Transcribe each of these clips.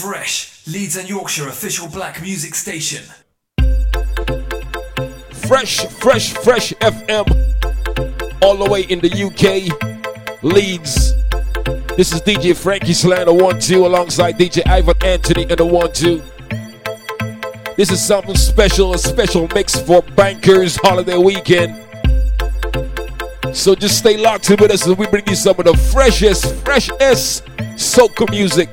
Fresh, Leeds and Yorkshire official black music station. Fresh, fresh, fresh FM. All the way in the UK, Leeds. This is DJ Frankie Slander 1 2 alongside DJ Ivan Anthony and the 1 2. This is something special, a special mix for Bankers Holiday Weekend. So just stay locked in with us as we bring you some of the freshest, freshest soca music.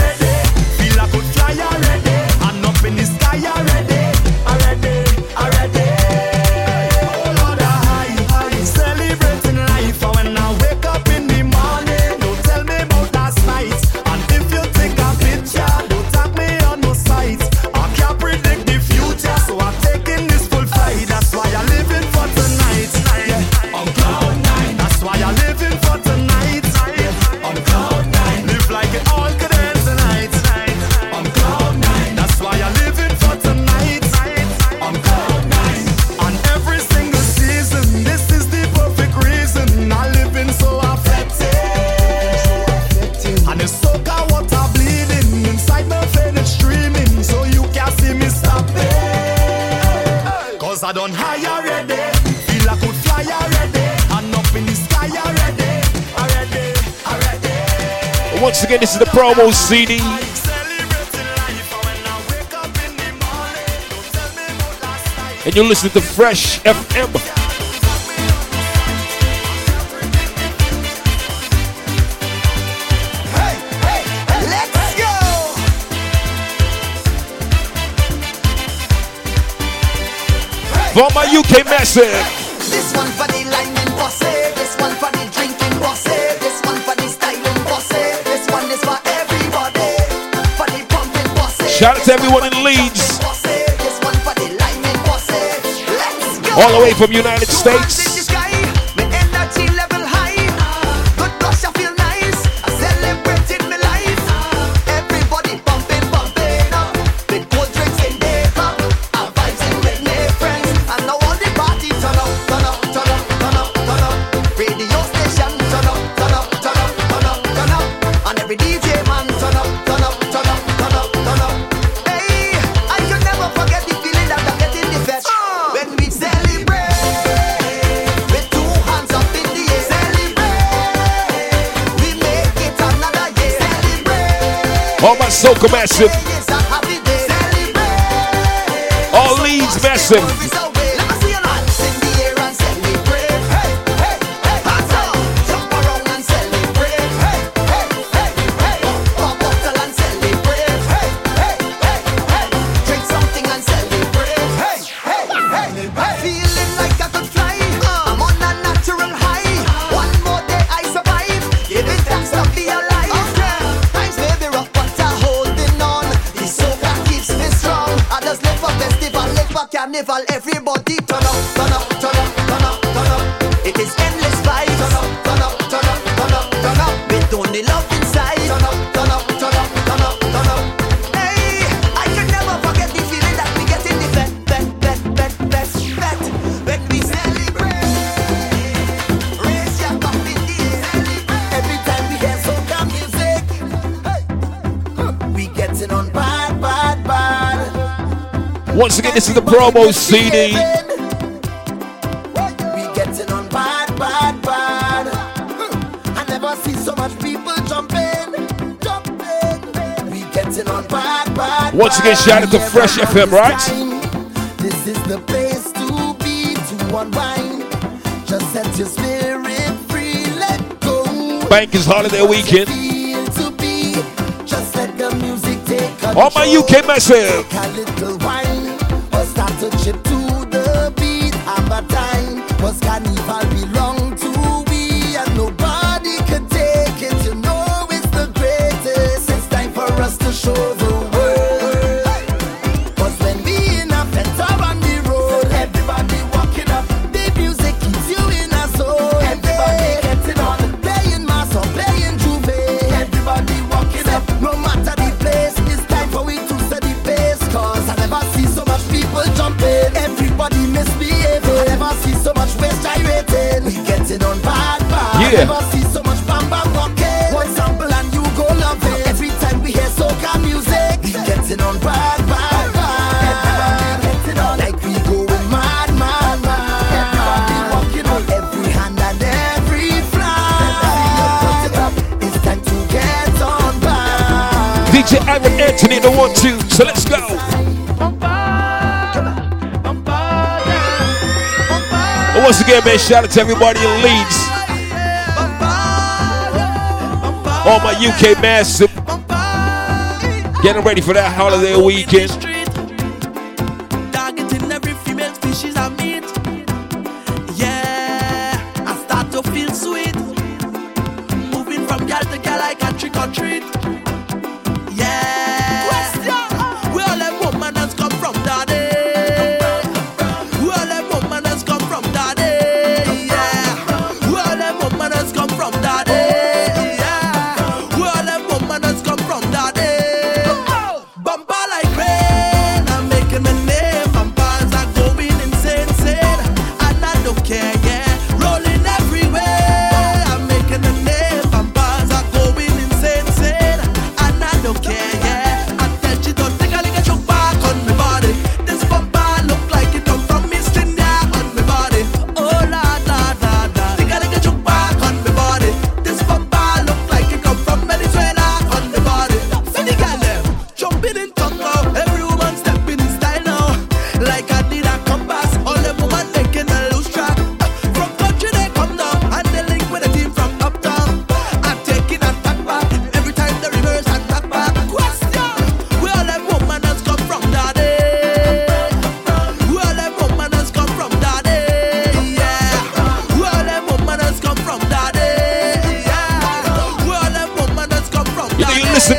again, this is the promo CD. And you're listening to Fresh FM. For my UK message. Shout out to everyone in Leeds. All the way from United States. Soca Massive. All leads Massive. all every This is the promo CD. We getting on bad, bad, bad. Hmm. I never see so much people jumping, jumping. We getting on bad, bad. Once again, shout out to Fresh FM, right? This is the place to be to unwind. Just set your spirit free, let go. Bankers holiday weekend. All my UK massive. So let's go. Once again, man, shout out to everybody in Leeds. All my UK massive. Getting ready for that holiday weekend.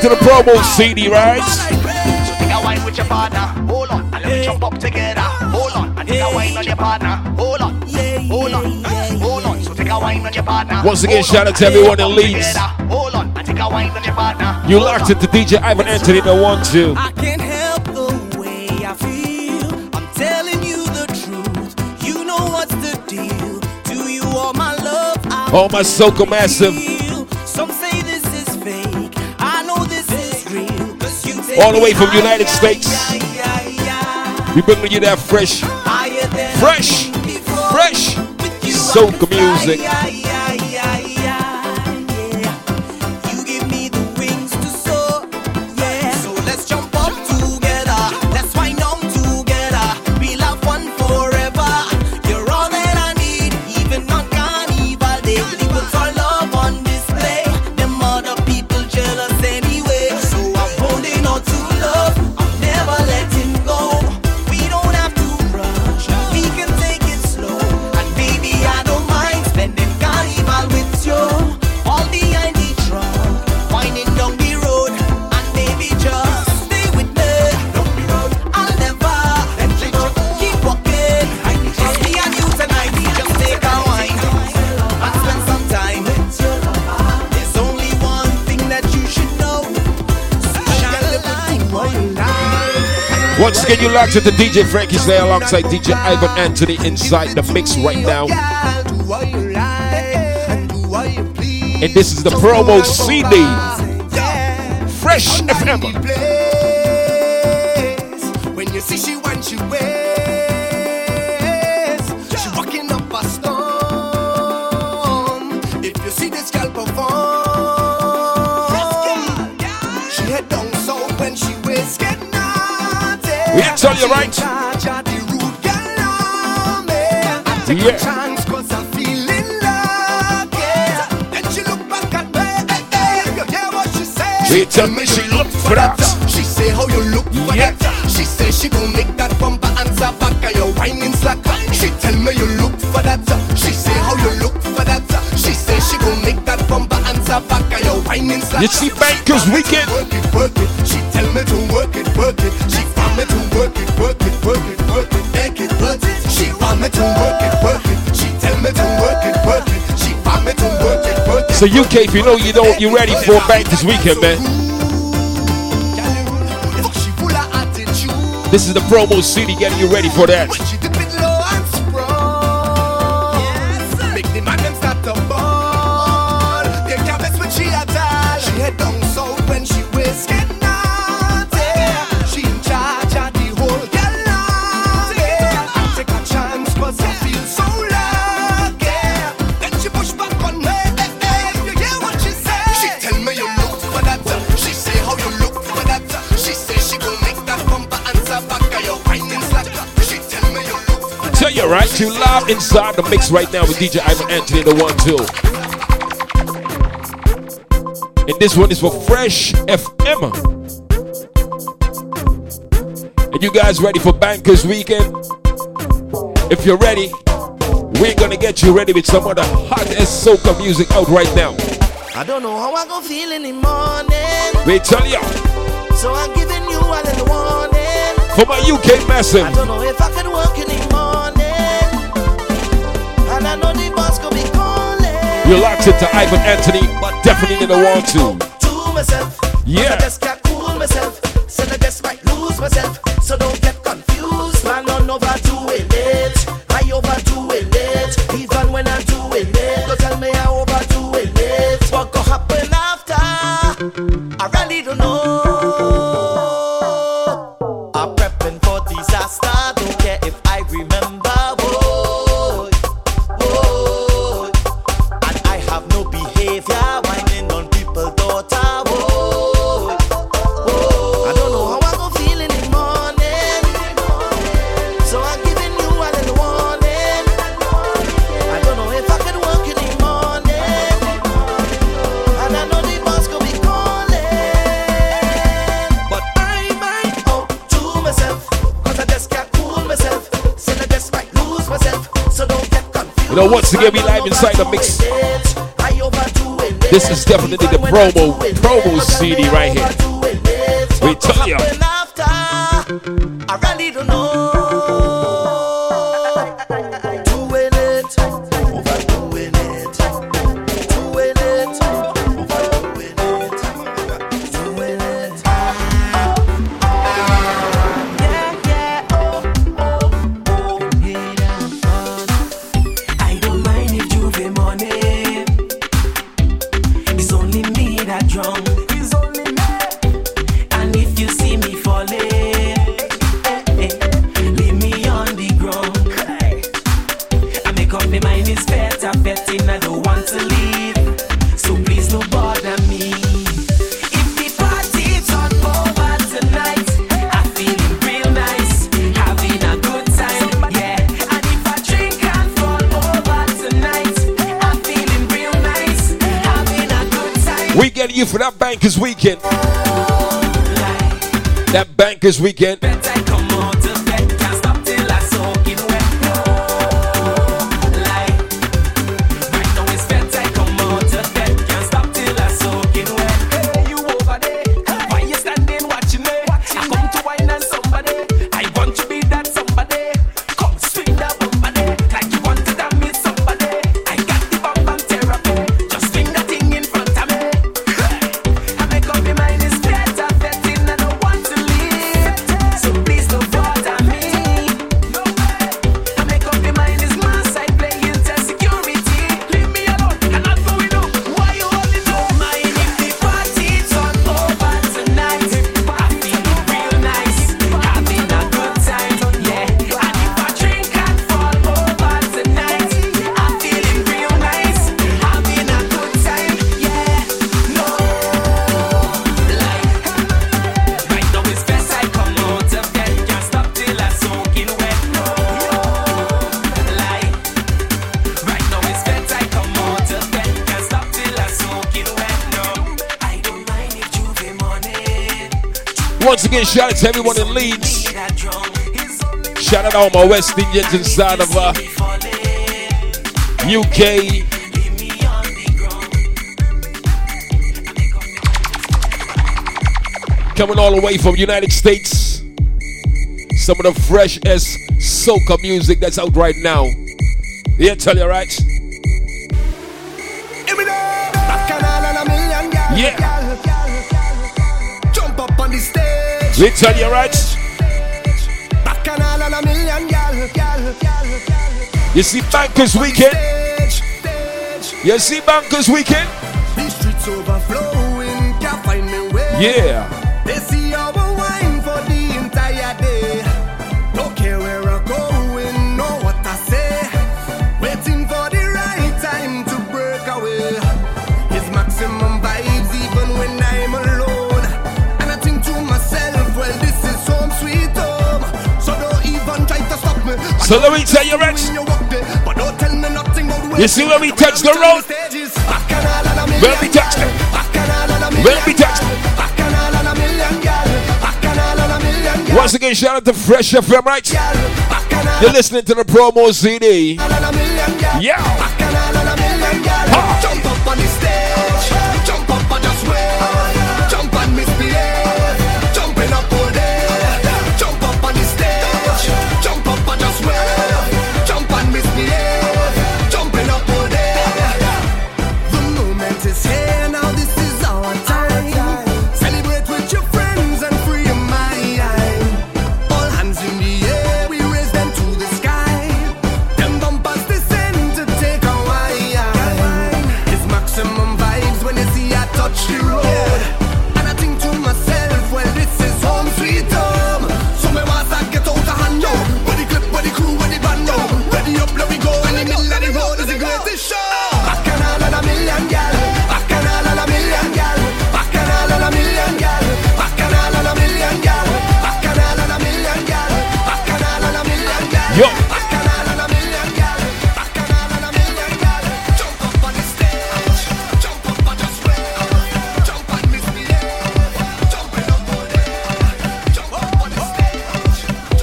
to the promo CD, right? So take a wine with your partner, hold on, and let me jump up together, hold on, and take a wine on your partner, hold on, hold on, hold on. So take a wine on your partner. Once again, shout out to everyone in Leeds. Hold on, and take a wine on your partner. You locked it to DJ Ivan Anthony, the one two. I can't help the way I feel. I'm telling you the truth. You know what's the deal. Do you all my love? All my soca massive. all the way from United States. We bringing you that fresh, fresh, fresh soca music. Special to the DJ Frankie is alongside DJ Ivan Anthony inside the mix right now. And this is the promo CD. Fresh FM. right. Yeah. She tell me she look for that. She say how you look for yeah. that. She say she gon' make that bumper answer back and your whining slack. She tell me you look for that. She say how you look for that. She say she gon' make that bumper answer back and your whining slack. You see, bankers weekend. Work it, work it. She tell me to So UK, if you know you don't, you ready for bank this Weekend, man. This is the promo city getting you ready for that. You right, you live inside the mix right now with DJ Ivan Anthony, the one two. And this one is for Fresh FM. And you guys ready for Bankers Weekend? If you're ready, we're gonna get you ready with some of the hottest soca music out right now. I don't know how I gon' feel in the morning, We tell you so I'm giving you a little warning. for my UK massive. I don't know if I can work in the morning, and I know the boss gonna be calling. You're locked into Ivan Anthony, but definitely in the one two. To myself, Yeah. I just can't cool myself. Said I just might lose myself, You know, once again, we live inside the mix. This is definitely the promo- promo CD right here. We tell ya. Bankers Weekend. That Bankers Weekend. again, shout out to everyone in Leeds. Shout out to all my West Indians inside of uh, UK. Coming all the way from United States. Some of the fresh soca music that's out right now. Yeah, tell you right. Yeah. We tell you right. You see Bankers Weekend? You see Bankers Weekend? Yeah. So let me tell you, Rex. You see when we touch the road? When we touch it. When we touch it. Once again, shout out to Fresh FM, right? You're listening to the promo CD. Yeah.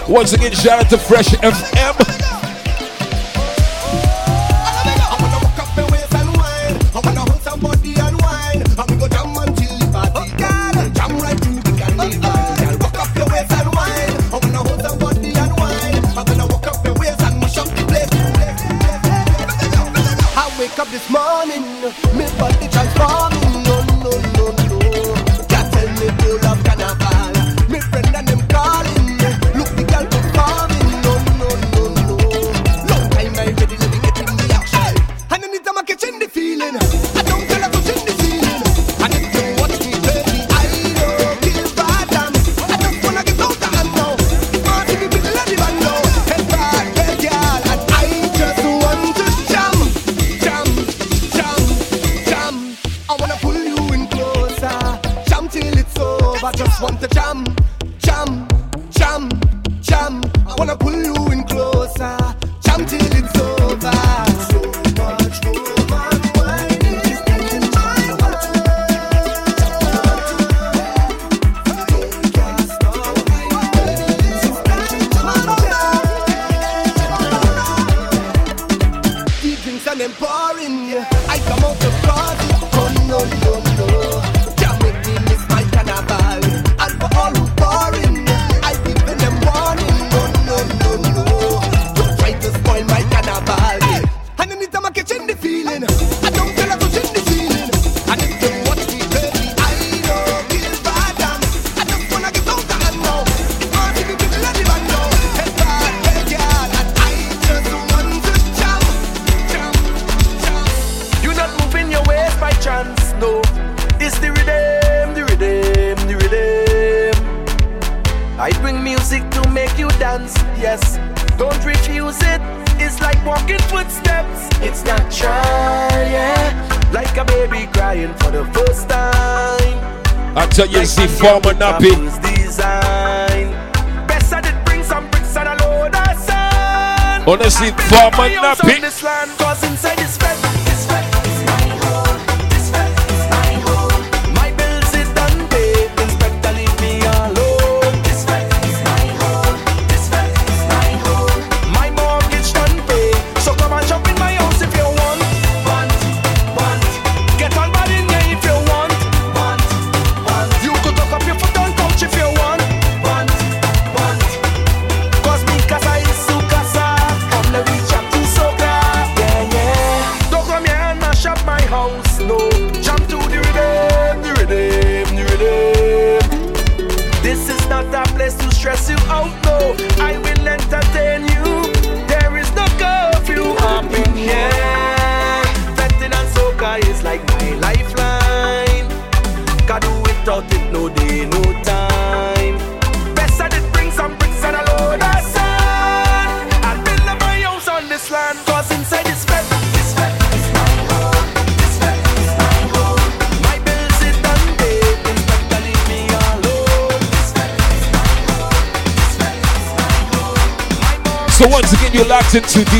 Once again, shout out to Fresh FM. not be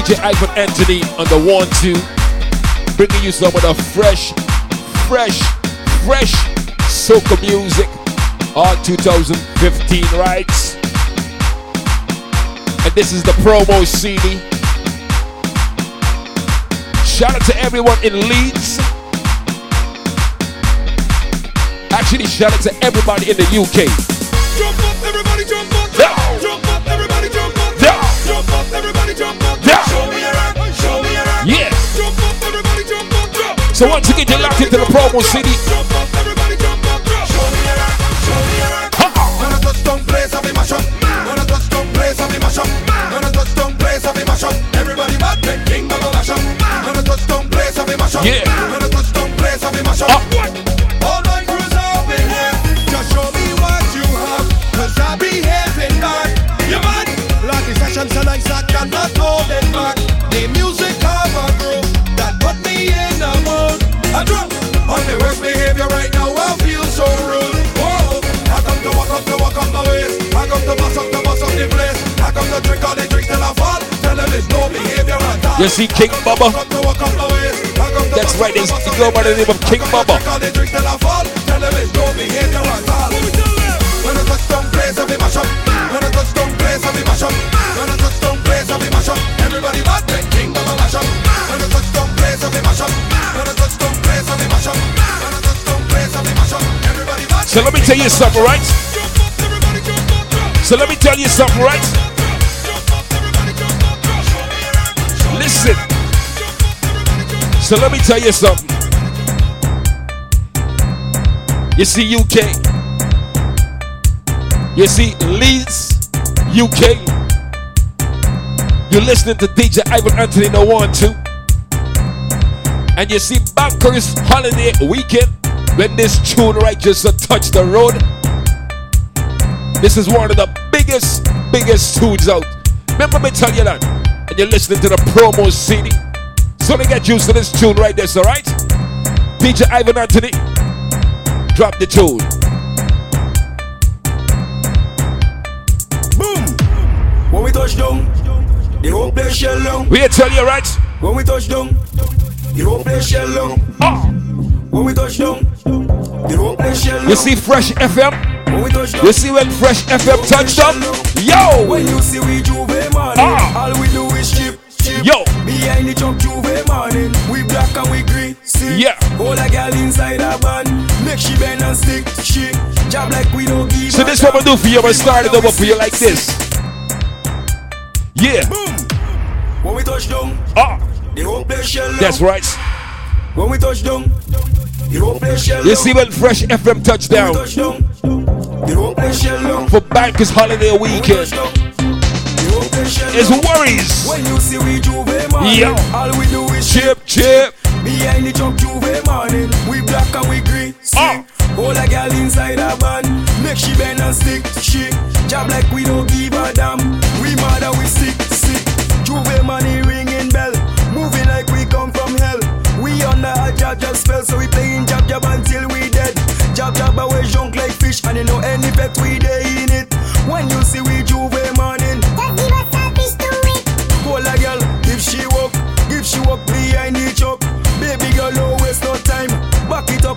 DJ Ivan Anthony on the one two, bringing you some of the fresh, fresh, fresh soca music, all 2015 rights. And this is the promo CD. Shout out to everyone in Leeds. Actually, shout out to everybody in the UK. Jump up, everybody jump up. Jump up, everybody jump up. Yeah. Show me your rock, show me your rock. Yeah. Jump up, everybody jump up. Jump. So once again, you're locked into the promo city. Jump up, I drink all the drinks till I fall. Tell them it's no behavior at all. You see King Bubba? Come to walk up my waist. I come to That's right, up to there's bust a girl by the name of King I Bubba. all the drinks till I fall. Tell them it's no behavior at all. When I touch down place, I be mash up. When I touch down place, I be mash up. When I touch down place, I be mash up. Everybody bad, then King Baba mash up. When I touch down place, I be mash up. When I touch down place, I be mash up. When I touch down place, I be mash up. Everybody bad. So let me tell you something, right? Jump up, everybody jump up, jump. So let me tell you something, right? So let me tell you something. You see UK. You see Leeds, UK. You're listening to DJ Ivan Anthony No One Two. And you see Bankers Holiday Weekend when this tune right just touched the road. This is one of the biggest, biggest tunes out. Remember me tell you that? And you're listening to the promo CD. So they get used to this tune right there, alright? DJ Ivan Anthony, drop the tune. Boom! When we touch down, the whole place shell down. We tell you right? When we touch down, the whole place shell down. Ah, When we touch down, the whole place shell down. you see Fresh FM? When we touch down, You see when Fresh FM touched up? Yo! when you see we Juve morning, Ah. all we do is chip, chip. Yo. Behind the truck Juve morning, we black and we green. See, Yeah. All a girl inside a band, make she bend and stick. She job like we don't give. So this what we do for you, We start it over for you like this. Yeah, Boom! When we touch down, ah, the whole place shell that's right. When we touch down, the whole place shell You see when Fresh FM touchdown. When we touch down, the whole place shell for Bankers Holiday Weekend. Touch down, the whole place shell It's worries. When you see we Juve Yo. all we do is Chip, chip. Behind the truck Juve morning, we black and we green. See, Ah. all a girl inside a band, make she bend and stick. She job like we don't give a damn. We mad and we sick, sick. Juve money ringing bell, moving like we come from hell. We under a jab jab spell, so we playing jab jab until we dead. Jab jab away junk like fish, and you know any pet we day in it. When you see we Juve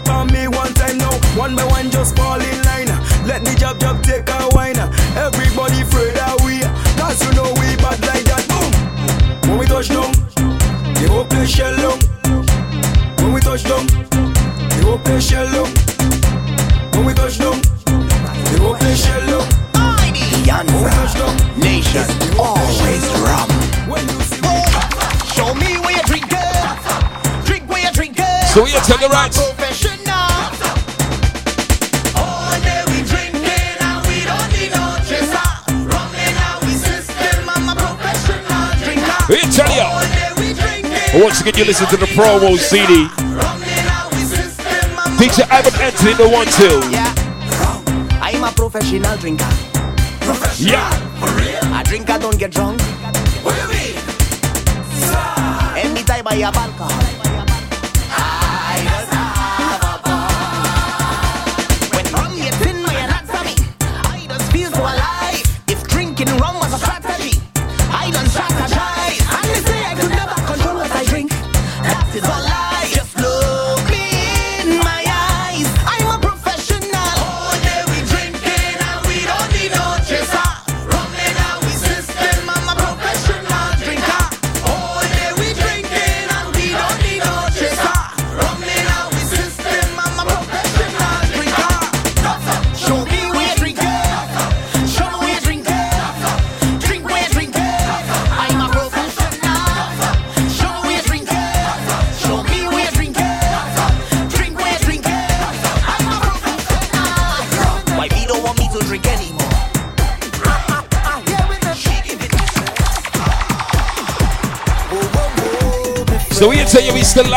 up on me one time now. One by one, just fall in line. Let the jab jab take a wine. Everybody afraid that we, cause you know we bad like that. Boom. When we touch down, the whole place shell down. When we touch down, the whole place shell down. When we touch down, the whole place shell down. When we touch down, Nation always So we are to the right. We tell you. Once again, you listen to the promo CD. Teacher Ivan Anthony, the one two. Yeah. I'm a professional drinker. Professional. Yeah. A drinker don't get drunk. Anytime I have alcohol.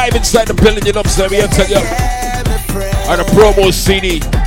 live inside the building, you know what I'm saying? We tell you. And a promo CD.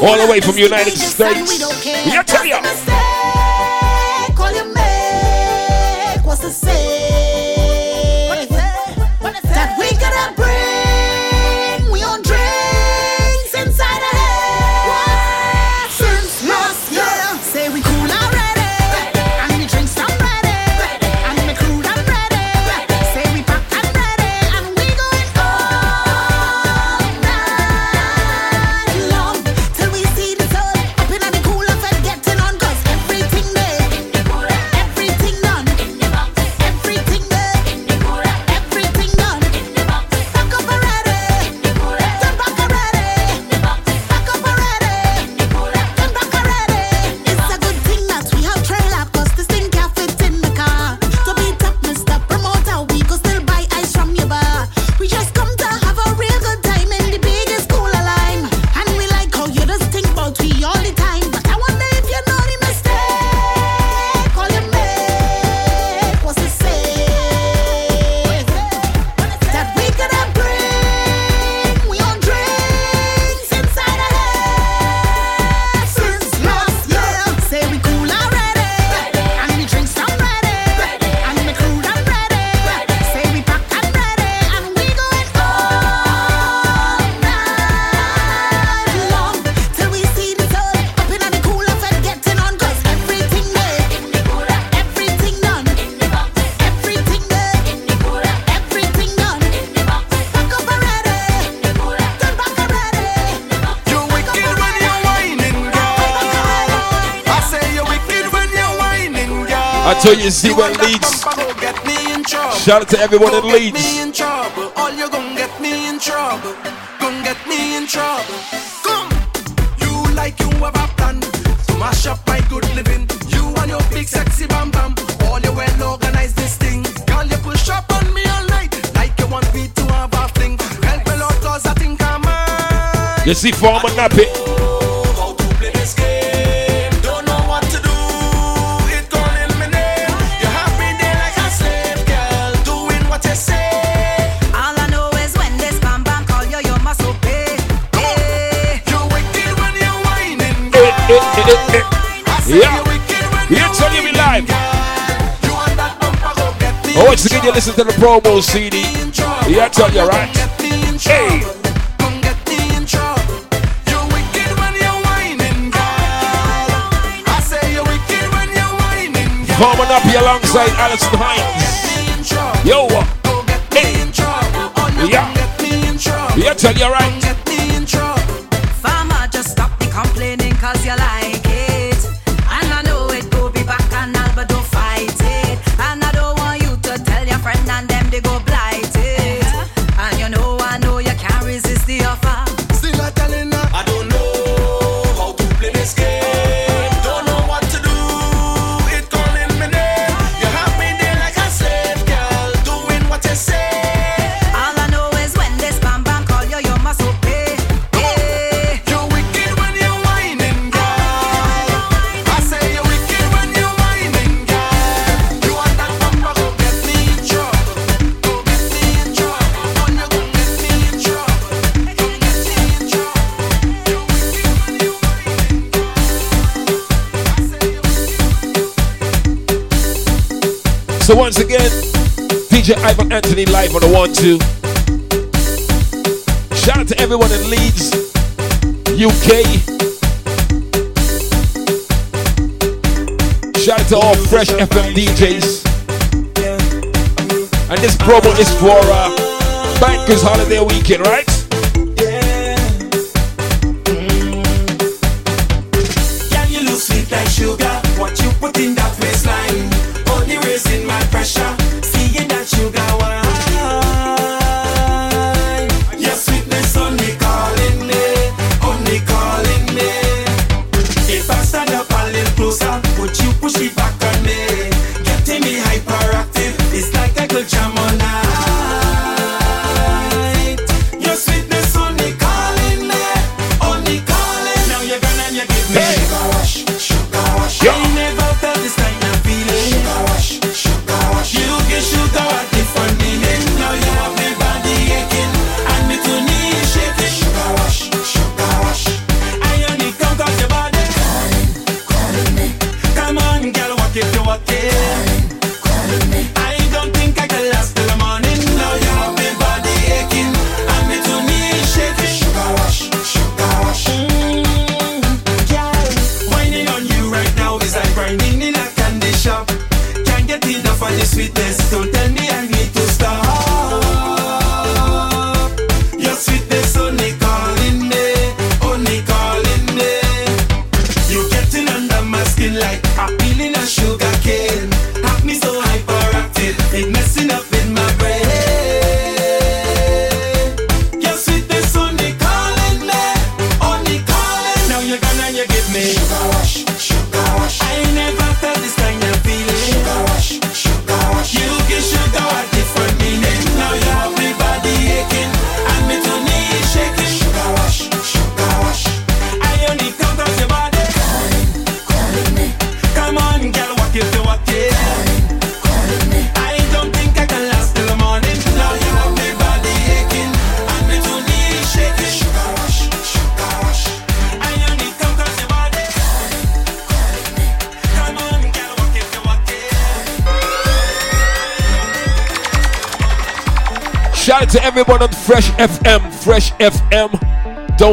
all the way from United States. Yeah, tell you. you see what leads. Shout out to everyone in Leeds. All you gon' get me in trouble. Gon' get me in trouble. Come, you like you have a plan to mash up my good living. You and your big sexy bam bam. All you well organize this thing. Girl, you push up on me all night like you want me to have a thing. Help me Lord, cause I think I'm mine. You see, former nappy. Yeah. It's on you be live. I want you to get you listen to the promo CD. Yeah, I tell you, right? Hey. Coming up here alongside Alison Hinds. Yo, hey. Yeah. Yeah, tell you, right? So once again, DJ Ivan Anthony live on the one two. Shout out to everyone in Leeds, UK. Shout out to all fresh FM DJs. And this promo is for uh, Bankers Holiday Weekend, right?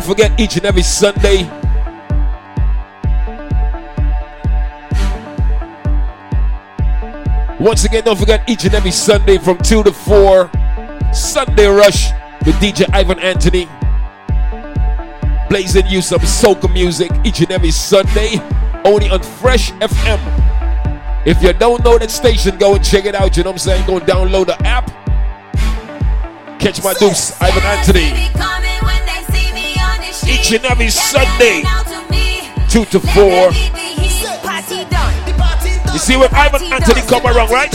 Don't forget each and every Sunday. Once again, don't forget each and every Sunday from 2 to 4, Sunday Rush with DJ Ivan Anthony. Blazing you some soca music each and every Sunday, only on Fresh FM. If you don't know that station, go and check it out. You know what I'm saying? Go and download the app. Catch my deuce, Ivan Anthony. Each and every Sunday, 2 to 4. You see when Ivan Anthony come around, right?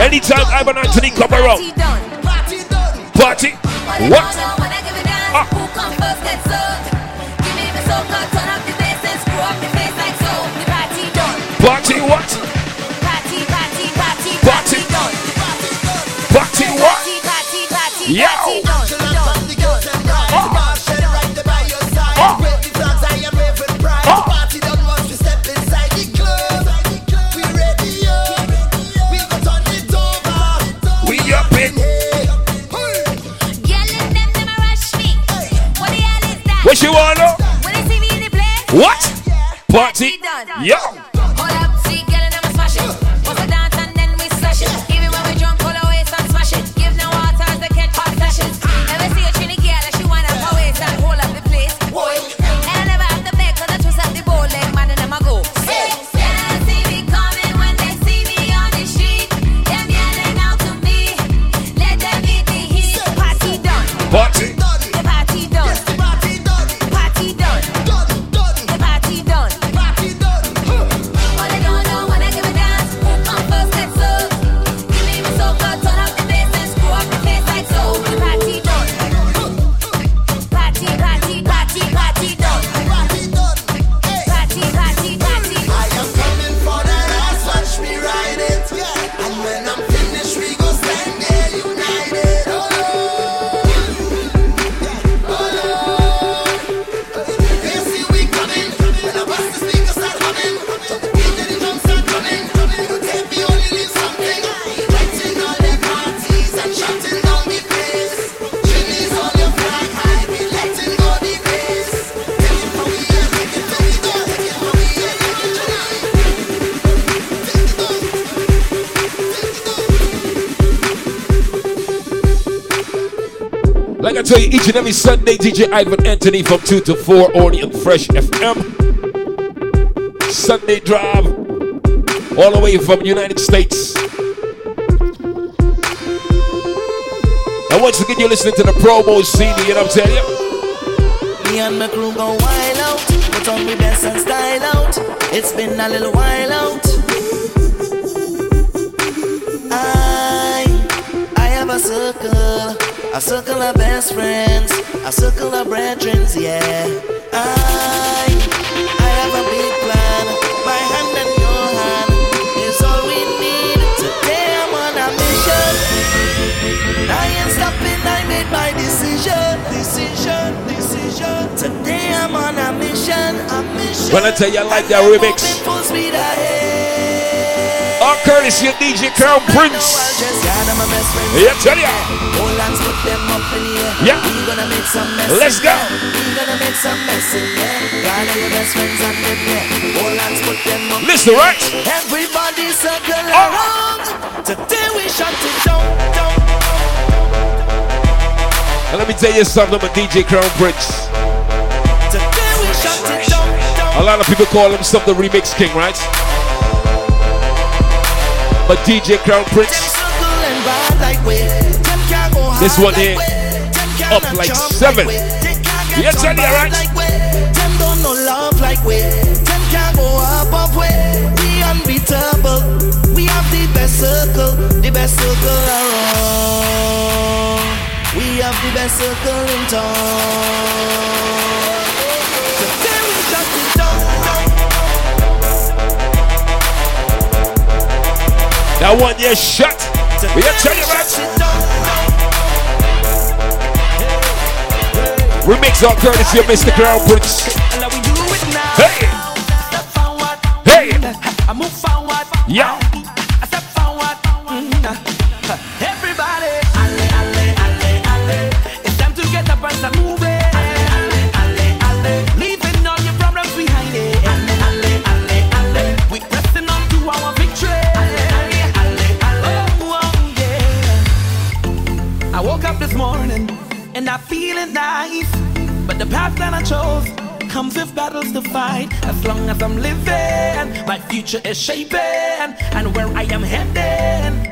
Anytime Ivan Anthony come around. Party. What? Ah. What? Party. Yo. Each and every Sunday, DJ Ivan Anthony from 2 to 4 only on Fresh FM. Sunday drive, all the way from United States. And once again, you're listening to the promo CD, and I'm telling you, Me and my crew go wild out, put on me best and style out. It's been a little while out. I, I have a circle, a circle of best friends, a circle of brethren, yeah. I, I have a big plan. My hand and your hand is all we need. Today I'm on a mission. I ain't stopping, I made my decision, decision, decision. Today I'm on a mission, a mission. When I tell you I like that remix. All courtesy of DJ Crown Prince. Yeah, tell ya. Yeah. Let's go. Listen, right? Everybody circle around. Today we shut it down. And let me tell you something about DJ Crown Prince. A lot of people call himself the remix king, right? But DJ Crown Prince, This one here, up like seven. on tell you, right? Them don't know love like we. Them can't go. We unbeatable. We have the best circle, the best circle around. We have the best circle in town. That one year shut. We gotta tell you, Shut right? it down, down. Remix of Mr. Crown Prince. And now we do it now. Hey, hey, I move forward. yeah. cause I'm living. My future is shaping, and where I am heading.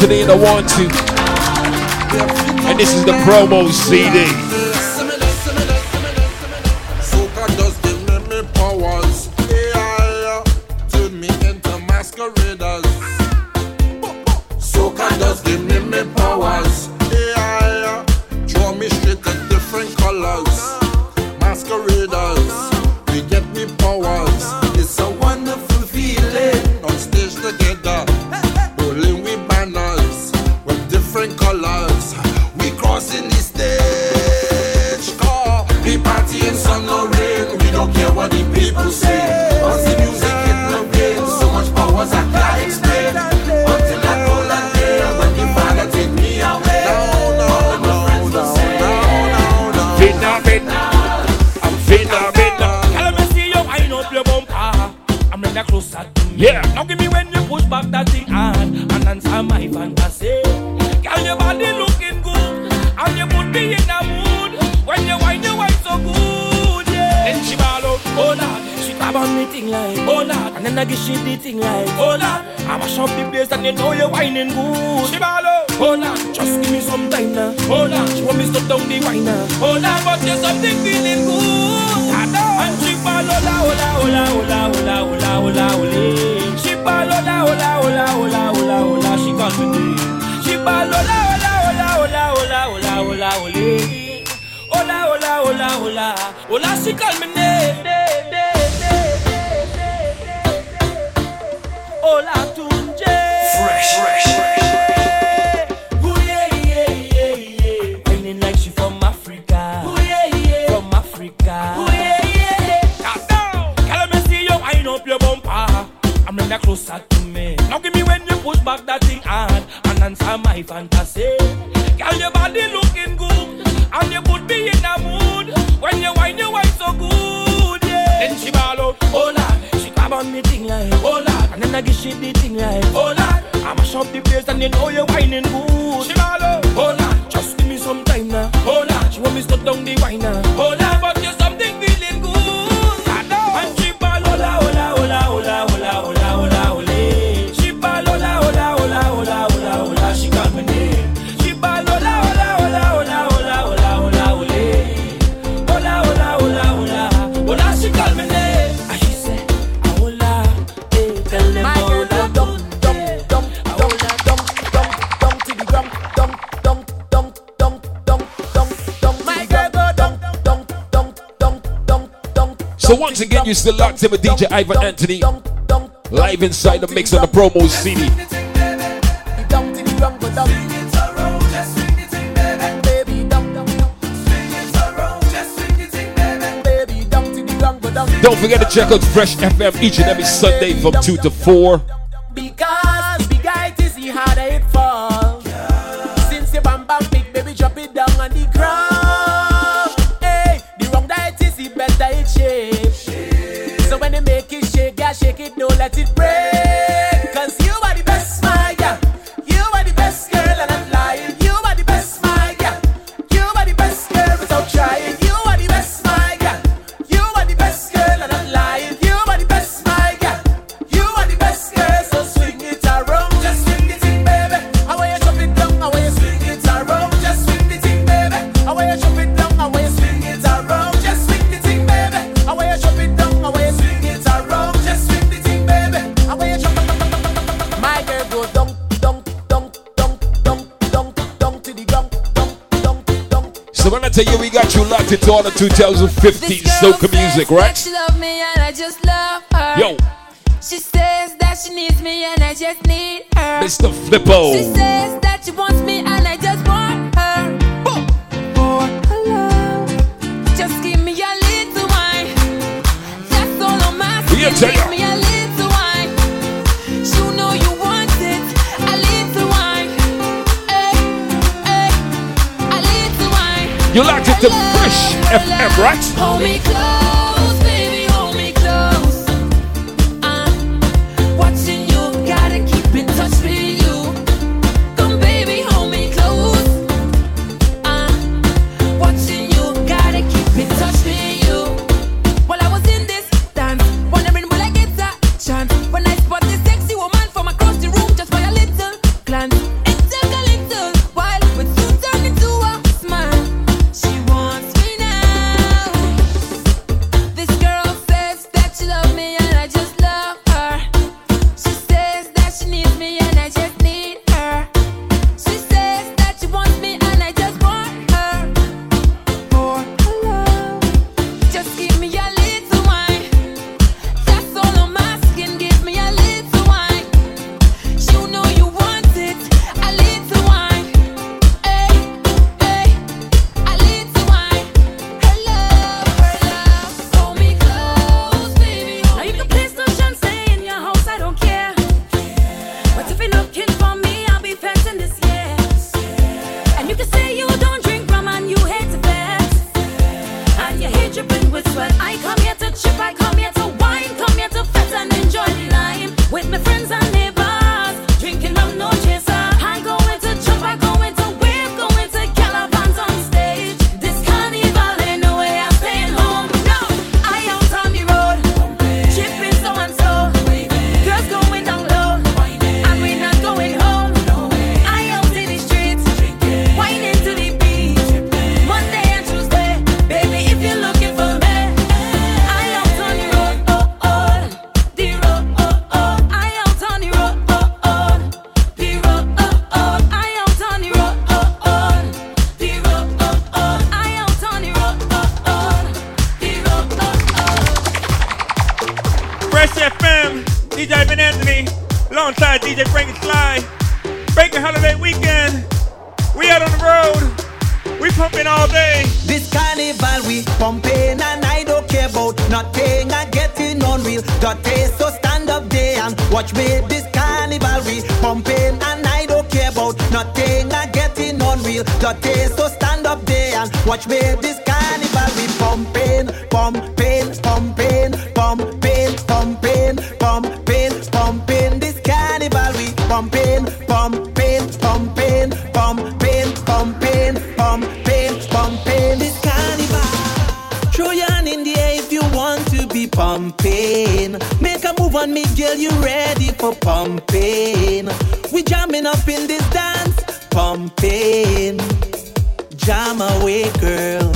today in the one two. And this is the promo CD. Once again, you still locked in with DJ Ivan Anthony. Live inside the mix on the promo CD. Don't forget to check out Fresh FM each and every Sunday from 2 to 4. So yeah, we got you locked into all the 2015 soca music, right? She love me and I just love her. Yo. She says that she needs me and I just need her. Mr. Flippo. tracks. Homie, be pumping and I don't care about nothing. I getting unreal. Got taste, so stand up there and watch me this carnival we pumping and I don't care about nothing. I getting unreal. Got taste, so stand up there and watch me this. Make a move on me, girl, you ready for pumping. We jamming up in this dance, pumping. Jam away, girl.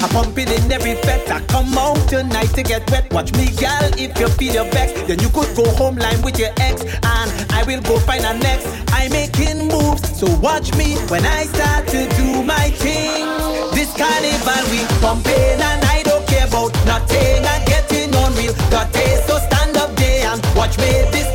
I'm pumping in every fete. I come out tonight to get wet. Watch me, gal, if you feel your back, Then you could go home line with your ex. And I will go find a next. I'm making moves, so watch me when I start to do my thing. This carnival we pumping and I don't care about nothing. I real. Got taste, so stand up there and watch me. This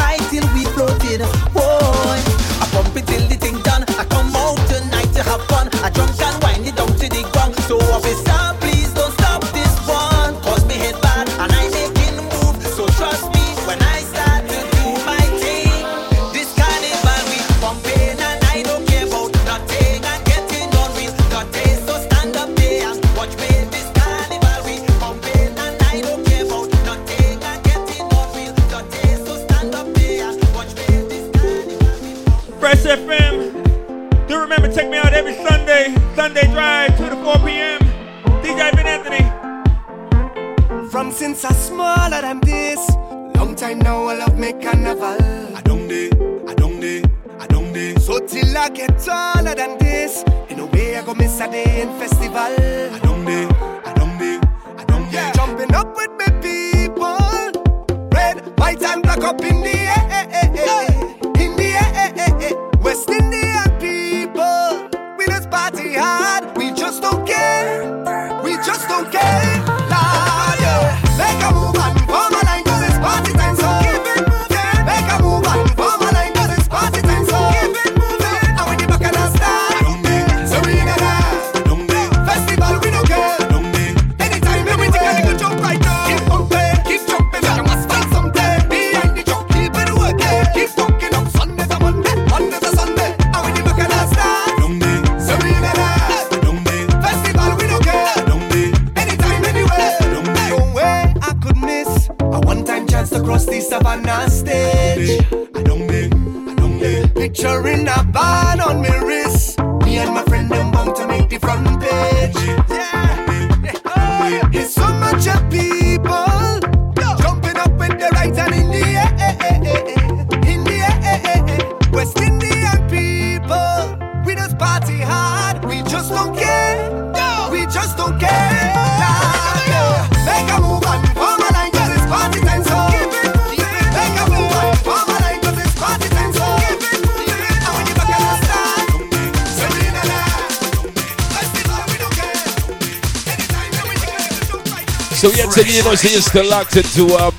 fighting Picture in a barn on me said, you know, so still locked into um,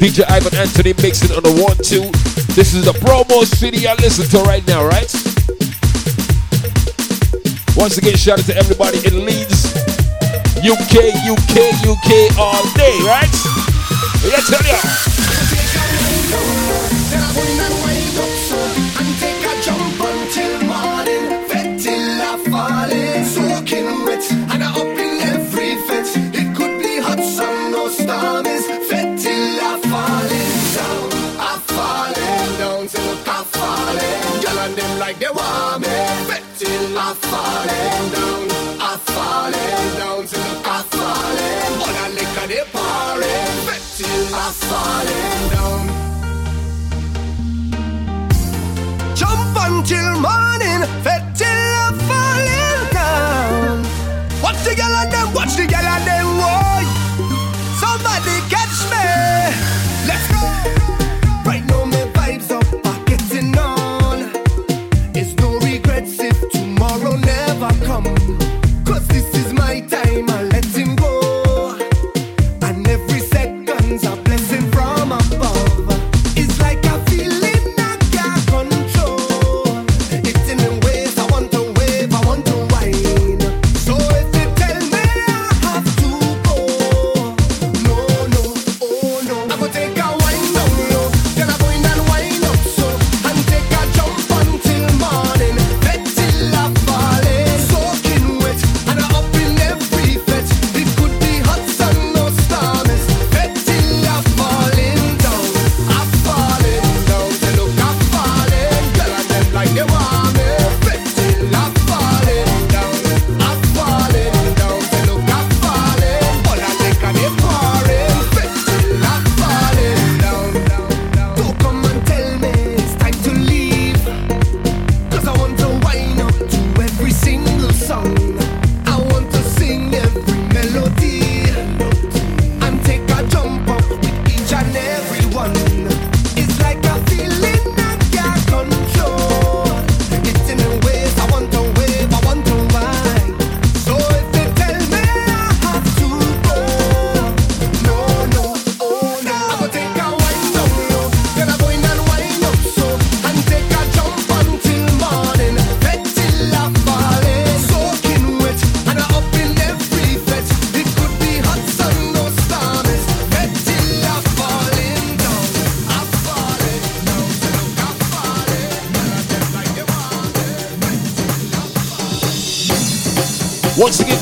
DJ Ivan Anthony mixing on the one two. This is the promo city I listen to right now, right? Once again, shout out to everybody in Leeds, UK, UK, UK all day, right? Yes, tell ya.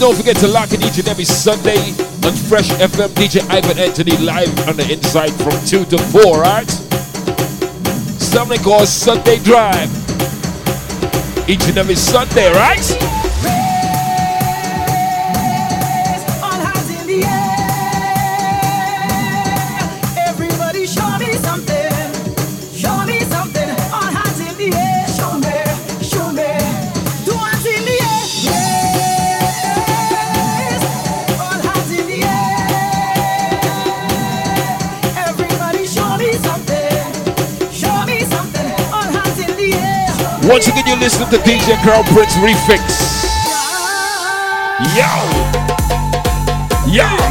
don't forget to lock in each and every Sunday on Fresh FM. DJ Ivan Anthony live on the inside from 2 to 4, Right? Something called Sunday Drive. Each and every Sunday, right? Once again, you're listening to DJ Crown Prince Refix. Yo! Yo!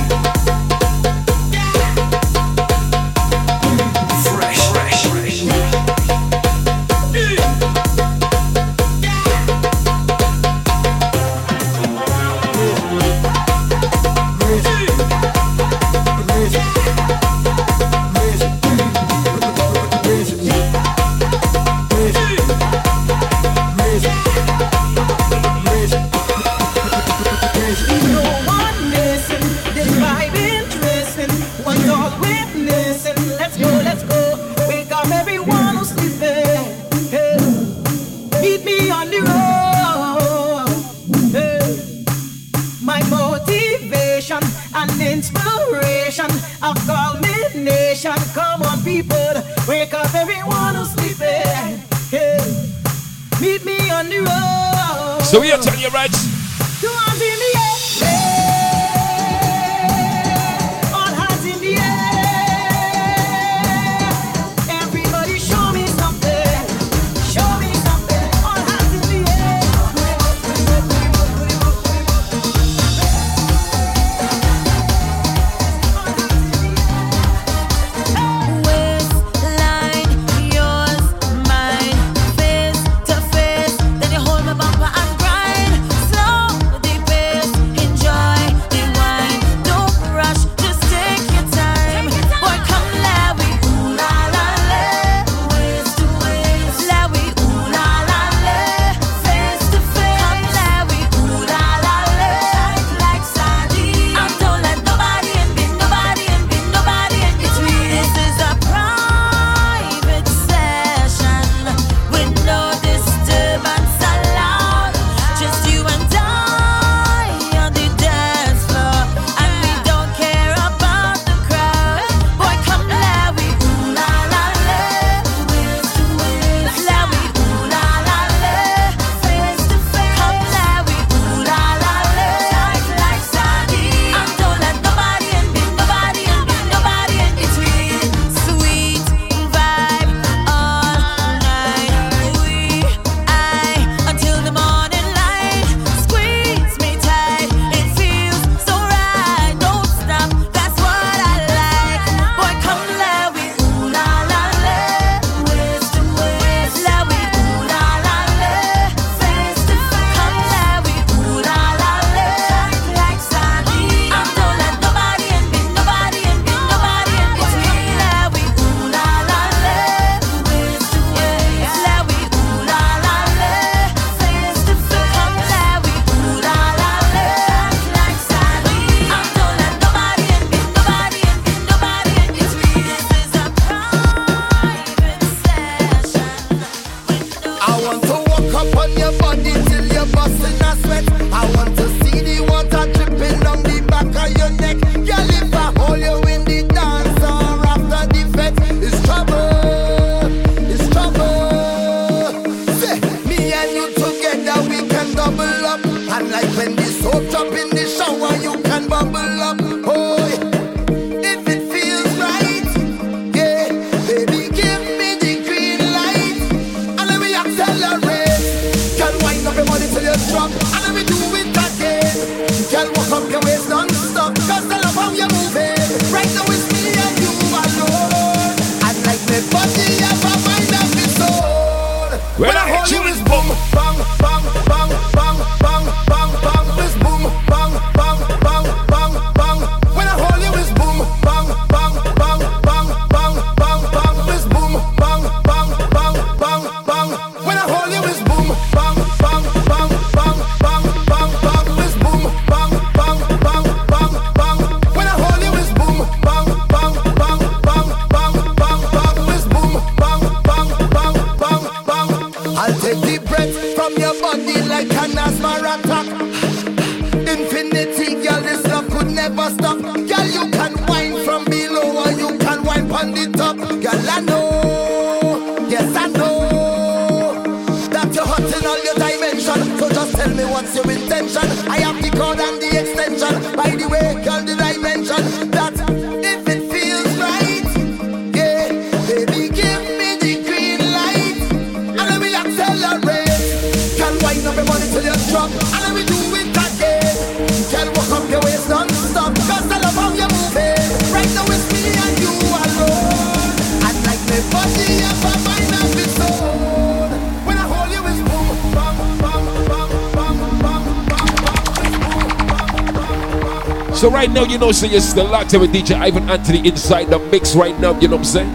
Know, so you're still locked in with DJ Ivan Anthony inside the mix right now, you know what I'm saying?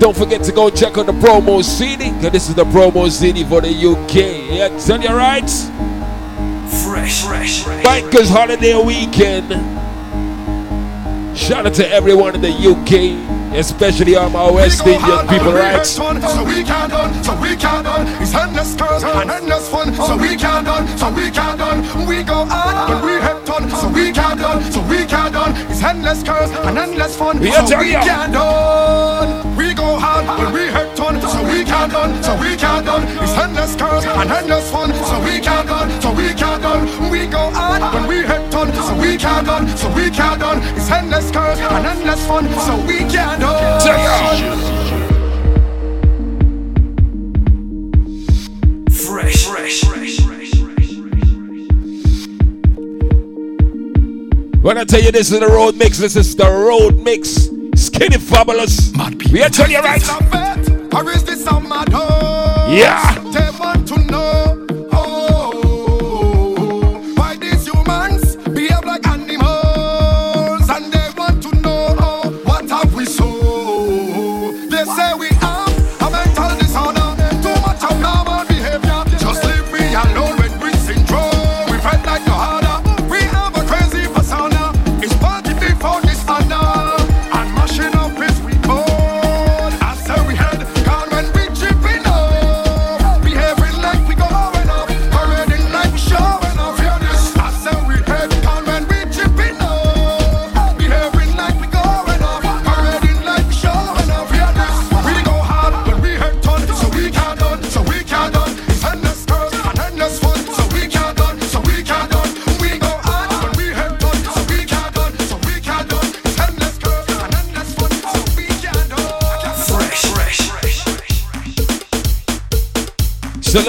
Don't forget to go check out the promo CD, because this is the promo CD for the UK. Yeah, tell you right? Fresh, fresh, fresh. Bikers Holiday Weekend. Shout out to everyone in the UK, especially all my West We Indian people, right? one, So we can't done, so we can't done. It's endless curse and endless fun. So we can't done, so we can't done. We go hard we so we can't done, so we can't done. It's endless curse and endless fun. We So we can't done. We go hard when we hurt one, so we can't done, so we can't done. It's endless curse and endless fun. So we can't done, so we can't done. We go hard when we hurt one, so we can't done, so we can't done. It's endless curse and endless fun. So we can't done. When I tell you this is the road mix, this is the road mix. Skinny fabulous. We are telling you right. Is this mad hoe? Yeah.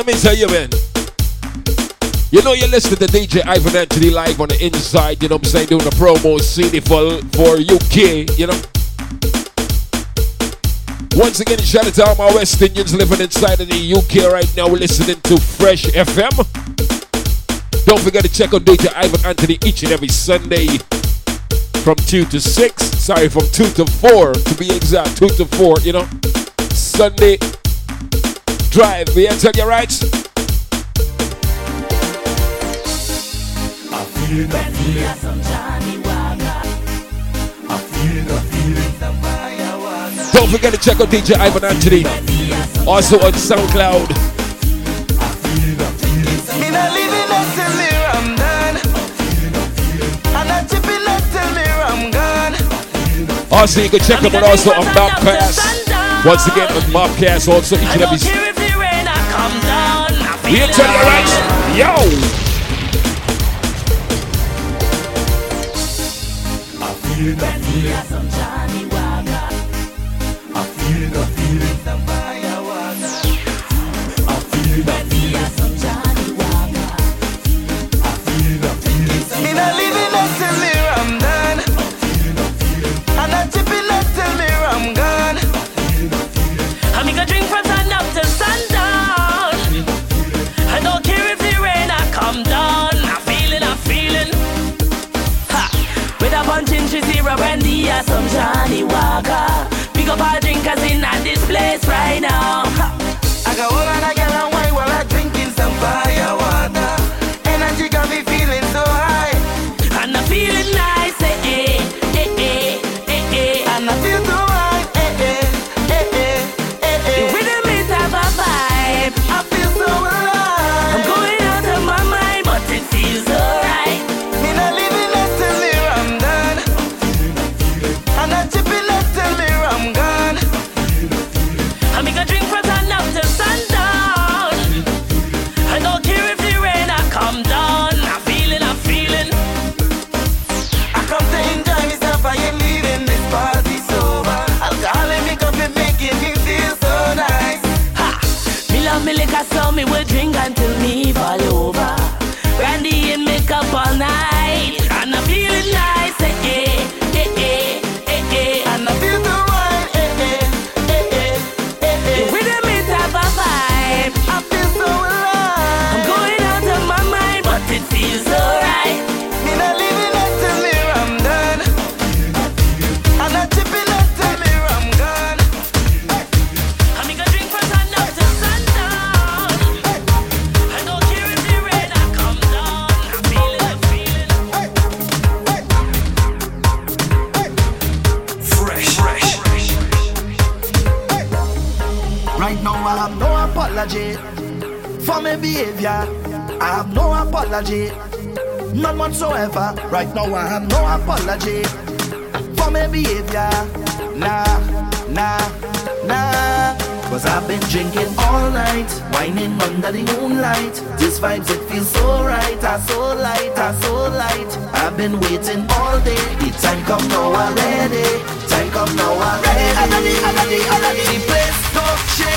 Me tell you, man. You know you listen to DJ Ivan Anthony live on the inside, you know what I'm saying, doing a promo CD for, for UK, you know. Once again, shout out to all my West Indians living inside of the UK right now. We're listening to Fresh FM. Don't forget to check out DJ Ivan Anthony each and every Sunday from 2 to 6. Sorry, from 2 to 4 to be exact. 2 to 4, you know. Sunday drive. We tell you right. Don't forget to check out DJ Ivan Anthony. Also on SoundCloud. Me not living until I'm done. I'm not chipping until I'm gone. Also, you can check them out also on Mobcast. Once again, on Mobcast, also each and every. I We feel tell you right. Yo! Zero brandy some Johnnie Walker. Pick up our drinkers in at this place right now. Ha! I got all of that girl and wine while I drinking some fire water. Energy got me feeling so high. And I'm feeling nice, me will drink until me fall over. Brandy and makeup all night, I have no apology for my behavior. I have no apology, none whatsoever. Right now, I have no apology for my behavior. Nah, nah, nah. Cause I've been drinking all night, whining under the moonlight. These vibes, it feels so right, I so light, I so light. I've been waiting all day, the time come now already. Time come now already. Another day, another day, another day. The place don't change.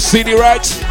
City, right?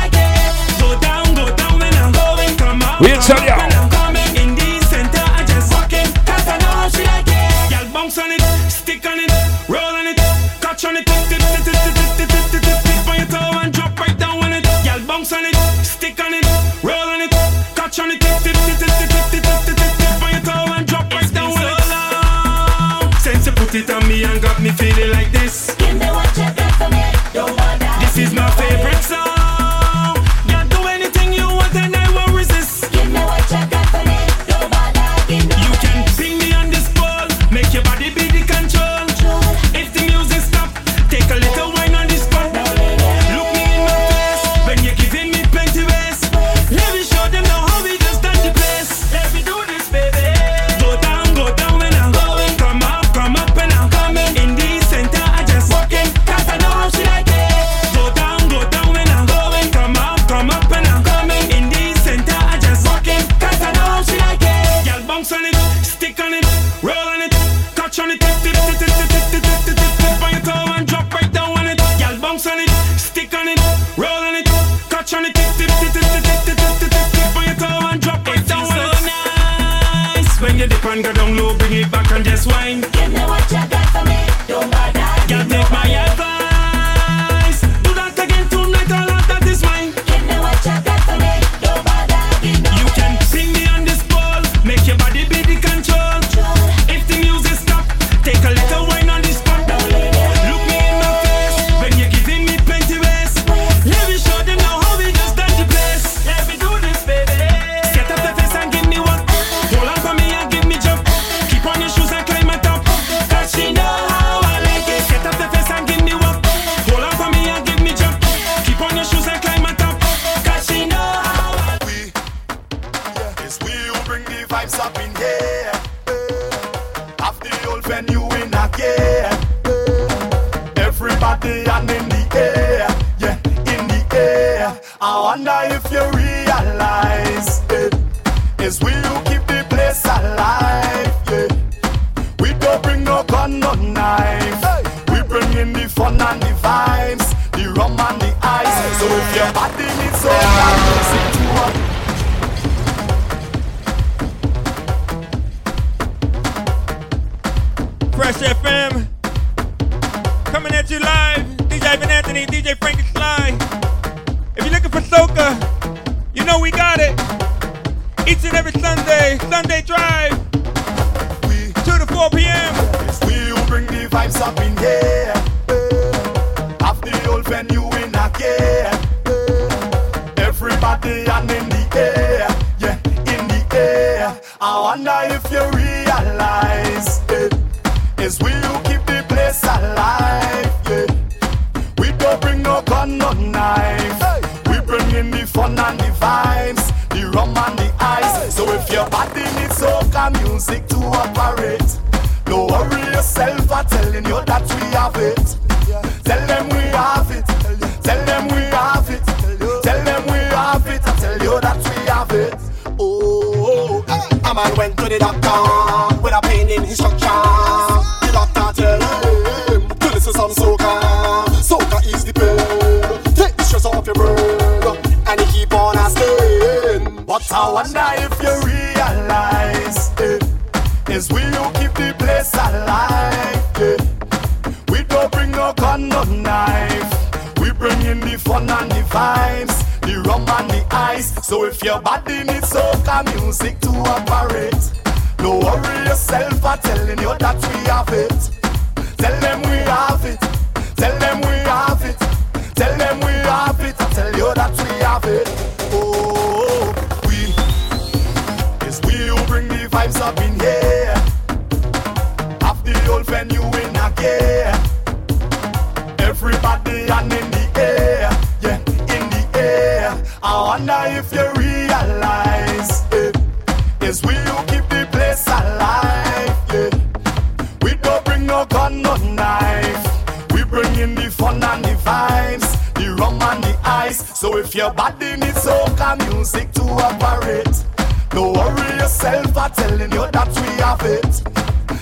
Music to operate, don't worry yourself. I'm telling you that we have it.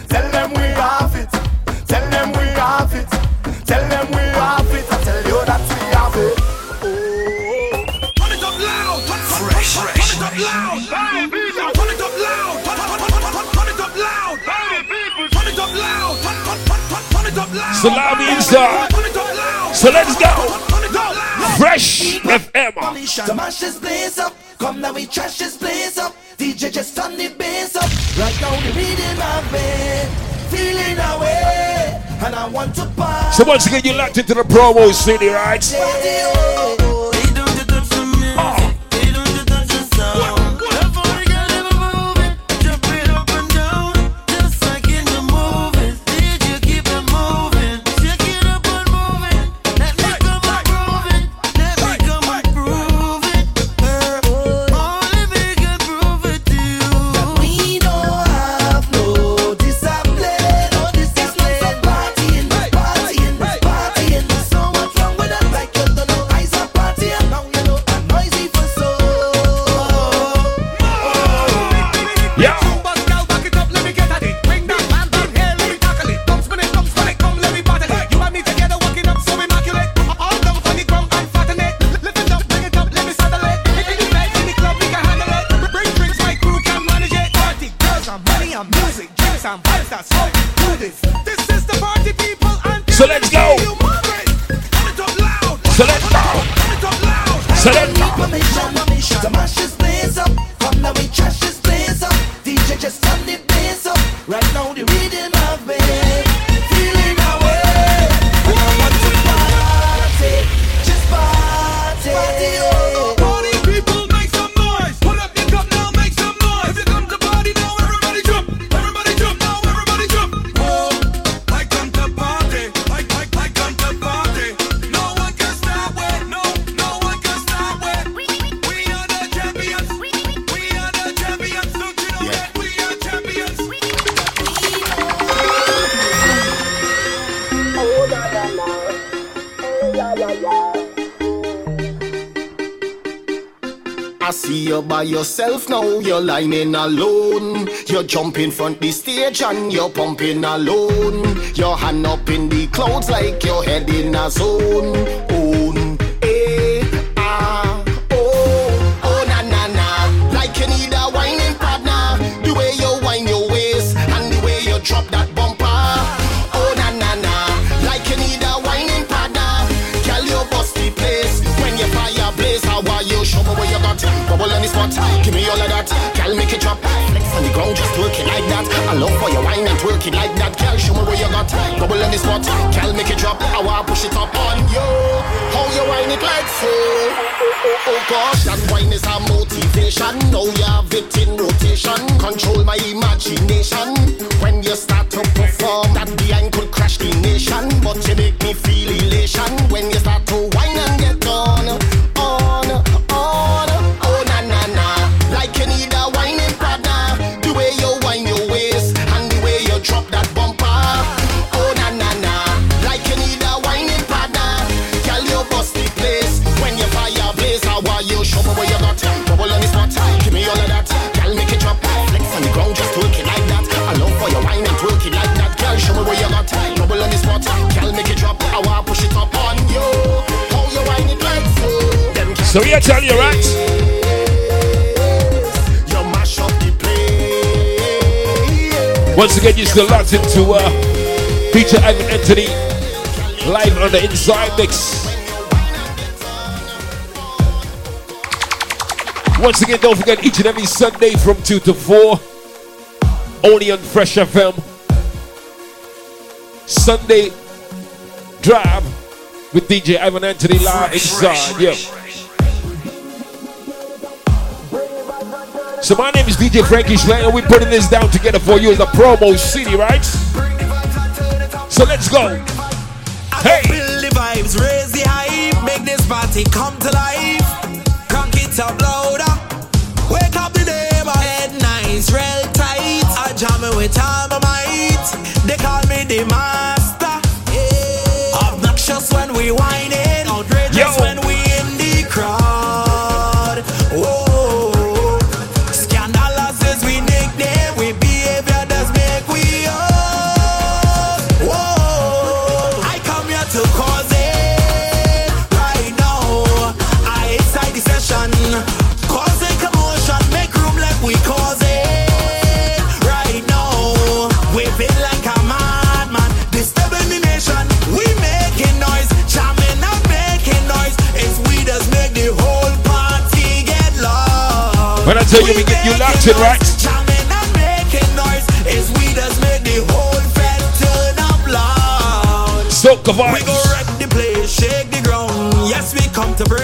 Tell them we have it. Tell them we have it. Tell them we have it. I tell you that we have it. Oh. Turn it up loud. Turn, turn, Fresh, turn, fresh, turn it up loud. Turn it up loud. Turn, turn, turn, turn, turn it up loud. Turn it up loud. Turn, turn, turn, turn, turn it up loud. Salami inside. Turn it up loud. So let's go. Fresh FM. To mash this place up, come now we trash this place up. DJ just turn the bass up. Right now the rhythm of it, feeling away, and I want to party. So once again, you're locked into the promo CD, right? We you're lining alone. You're jumping front the stage and you're pumping alone. Your hand up in the clouds like your head in a zone. Ground, just twerk it like that. I love for your wine and twerk it like that. Girl, show me where you got. Bubble in the spot. Girl, make it drop. I wanna push it up on you. How you wine it like so? Oh, oh, oh, oh gosh, that wine is a motivation. Now you have it in rotation. Control my imagination. When you start to perform, that behind could crash the nation. But you make me feel elation when you start to wine So we are telling you, right? You mash up the place. Once again, you're still locked into uh, feature Ivan Anthony live on the Inside Mix. Once again, don't forget each and every Sunday from 2 to 4, only on Fresh FM. Sunday Drive with DJ Ivan Anthony live So my name is DJ Frankie Schleyer. We're putting this down together for you as a promo CD, right? So let's go. Hey. Build the vibes, raise the hype, make this party come to life. Crank it up louder. Wake up the neighbor. Head nice, real tight. I jam it with all my might. They call me the master. Yeah. Obnoxious. until you we get you locked in, right? So, come on. We go wreck the place, shake the ground. Yes, we come to break.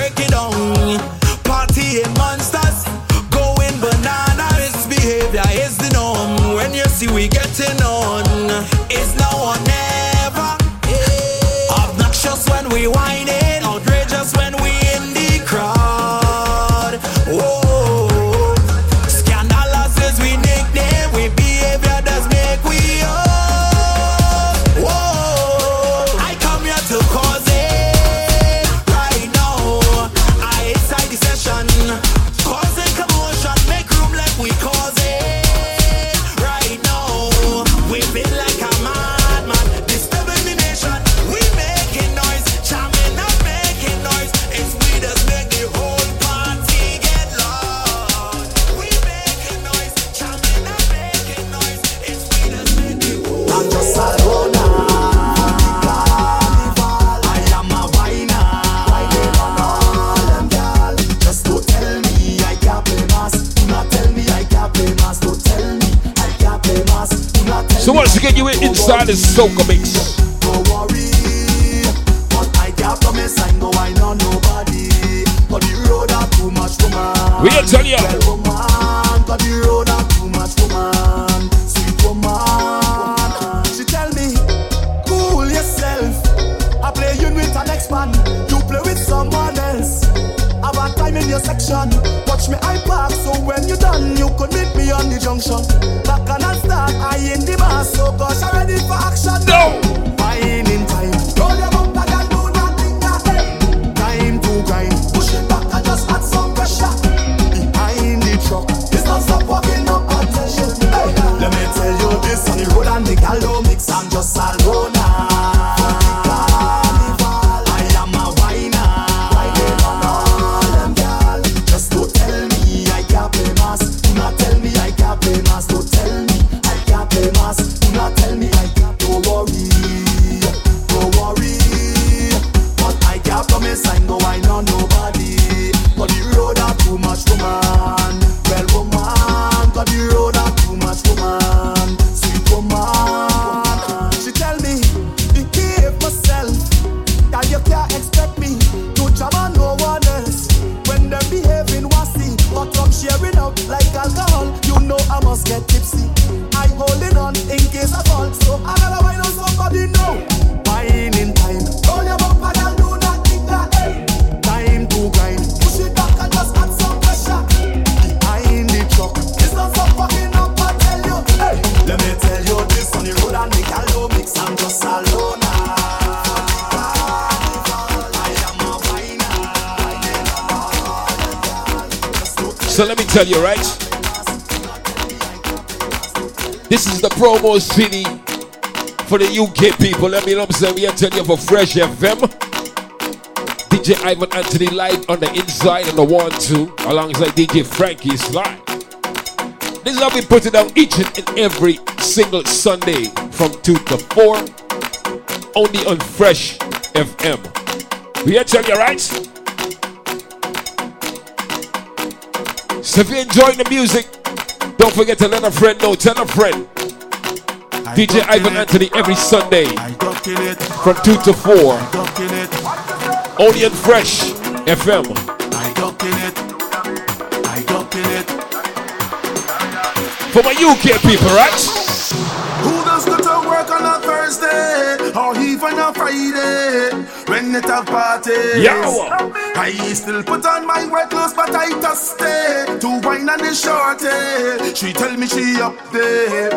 is Soca Mix. tell you, right? This is the promo CD for the UK people. Let me know what We are telling you for Fresh FM. DJ Ivan Anthony live on the inside and the one two, alongside DJ Frankie Sly. This is how we put it down each and every single Sunday from two to four, only on Fresh FM. We are telling you, right? If you're enjoying the music, don't forget to let a friend know. Tell a friend. I DJ Ivan Anthony every Sunday from 2 to 4. Only and Fresh FM. I don't it. I don't it. For my UK people, right? Who does go to work on a Thursday or even a Friday? when it have parties. Yo. I still put on my white clothes, but I just stay to wine and the shorty. She tell me she up there.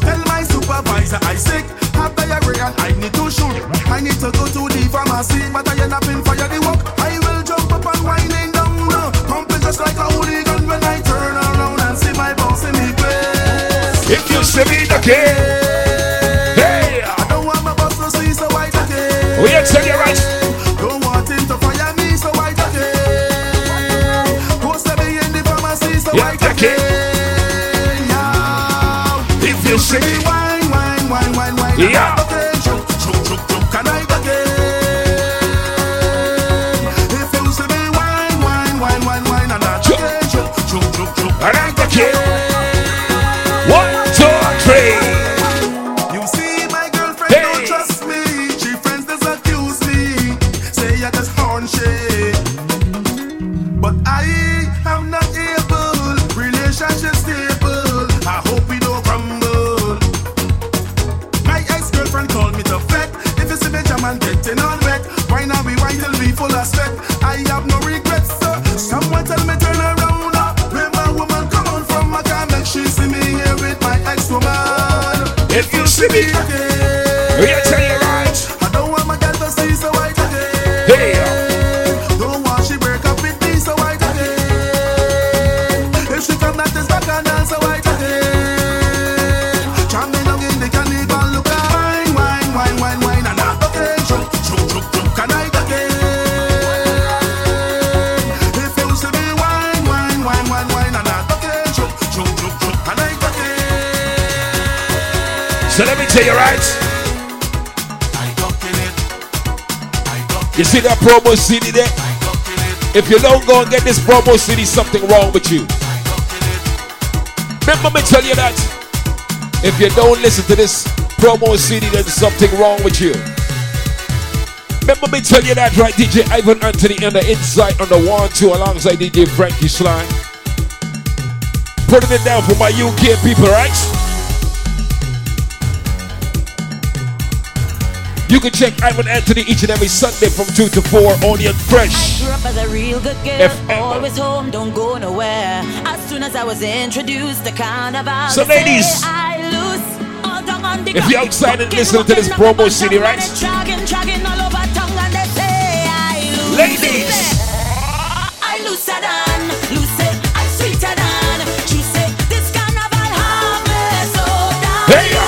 Tell my supervisor I sick. Have diarrhea and I need to shoot. I need to go to the pharmacy, but I end up in fire the walk. I will jump up and winding down now. Pumping just like a hooligan when I turn around and see my boss in me place. If you see me again. We extend your right. Don't want him to fire me, so it. Me in the pharmacy, so If you wine, wine, wine, wine, wine. Yeah. see. say you're right. You see that promo CD there? If you don't go and get this promo CD, something wrong with you. Remember me tell you that. If you don't listen to this promo CD, there's something wrong with you. Remember me tell you that, right? DJ Ivan Anthony on the inside on the one, two, alongside DJ Frankie Sly. Putting it down for my UK people, right? You can check Ivan Anthony each and every Sunday from 2 to 4 on your fresh. I grew up as a real good girl, FM. always home, don't go nowhere. As soon as I was introduced carnival, so ladies, I lose. If you're outside and listening to this promo CD, right? Ladies! I lose Hey!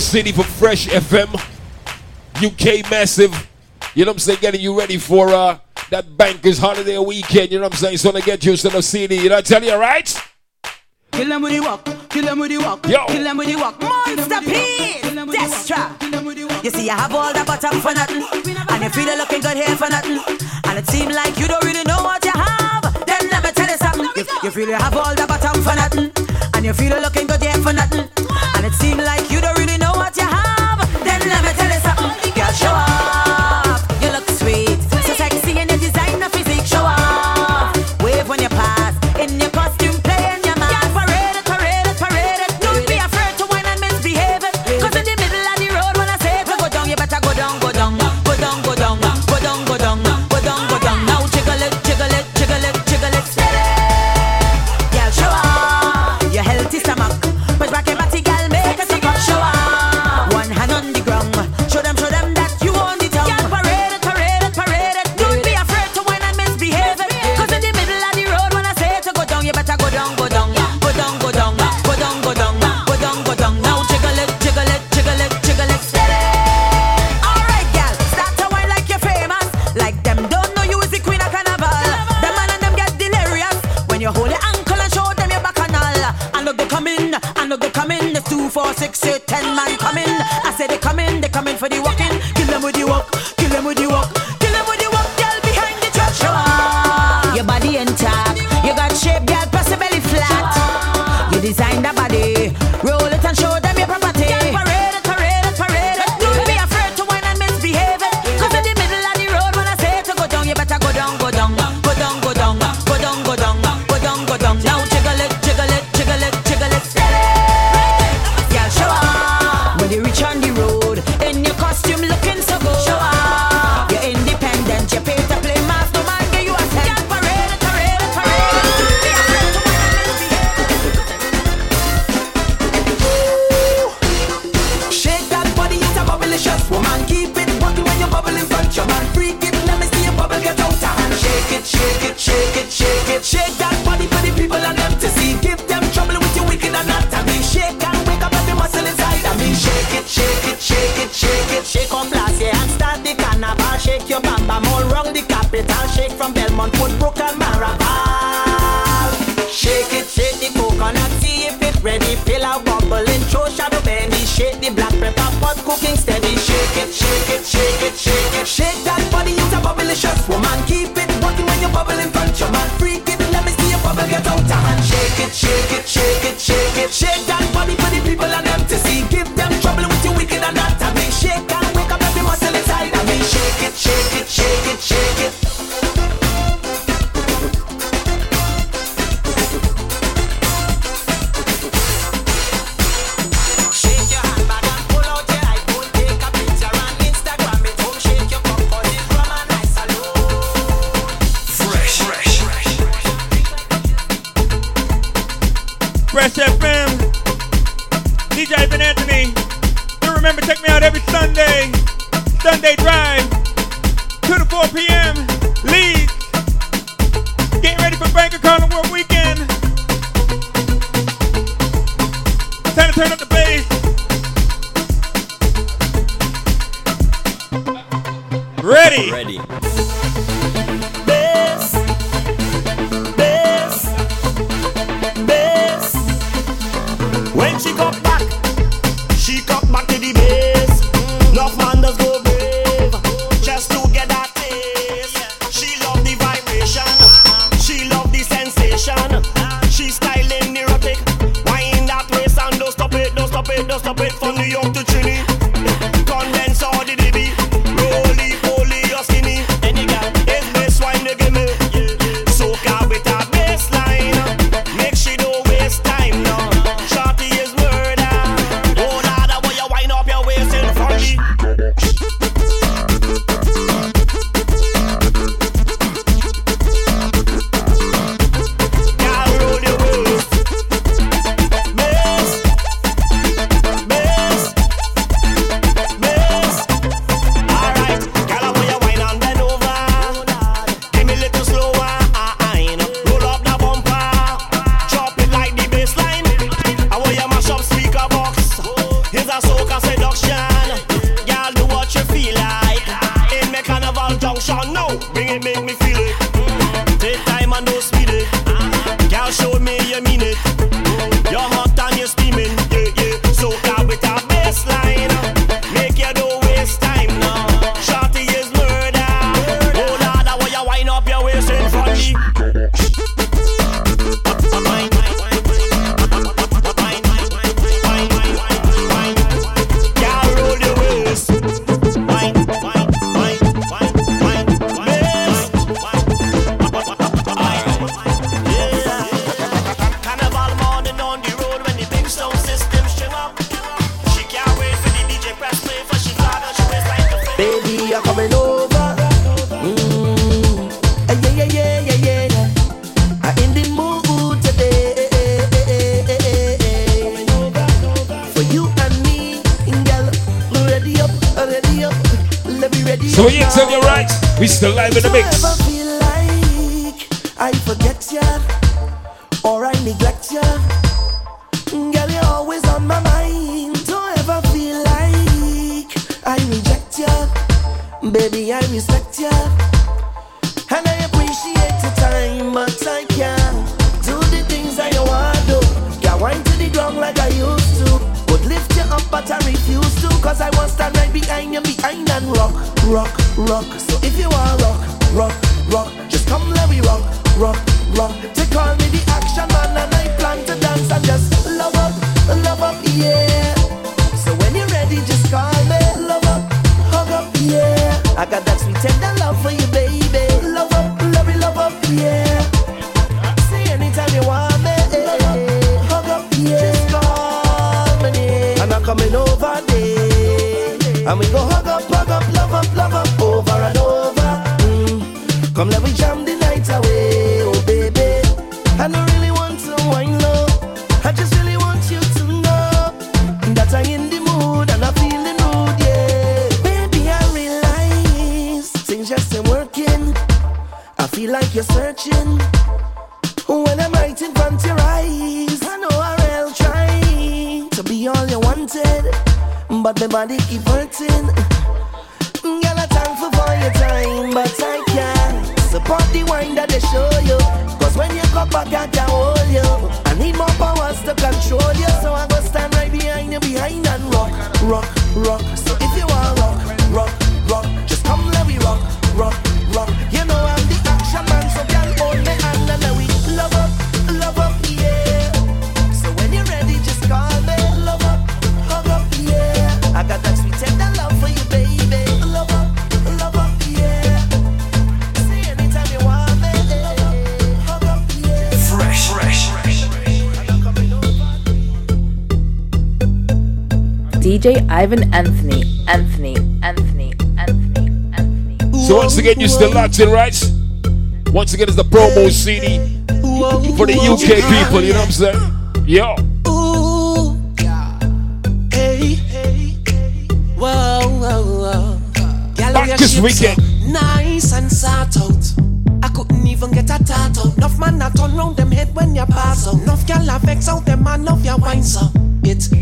City for Fresh FM. UK Massive. You know what I'm saying? Getting you ready for uh, that banker's holiday weekend. You know what I'm saying? It's gonna get you to the city. You know what I tell you, right? Kill them with the walk, kill them with the walk, Yo. kill them with the walk. Monster P, Destra. You see, I have all the butter for nothing, and you feel the looking good here for nothing, and it seems like you don't really know what you have. Then let me tell you something. You, you feel you have all the butter for nothing, and you feel the looking good here for nothing. Show me you mean live in the mix. Ivan Anthony, Anthony, Anthony, Anthony, Anthony. So once again, you still locked in, right? Once again, it's the promo CD for the UK people. You know what I'm saying? Yo. Back this weekend. Nice and sat out. I couldn't even get a tattoo. Enough man, I turn round them head when you pass up. Enough gal, I vex out them man, love your wine, so.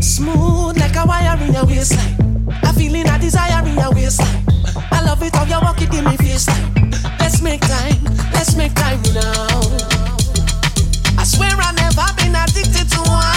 Smooth like a wire in your waistline. A feeling, a desire in your waistline. I love it how you walk it in me face time. Let's make time, let's make time now. I swear I've never been addicted to wine.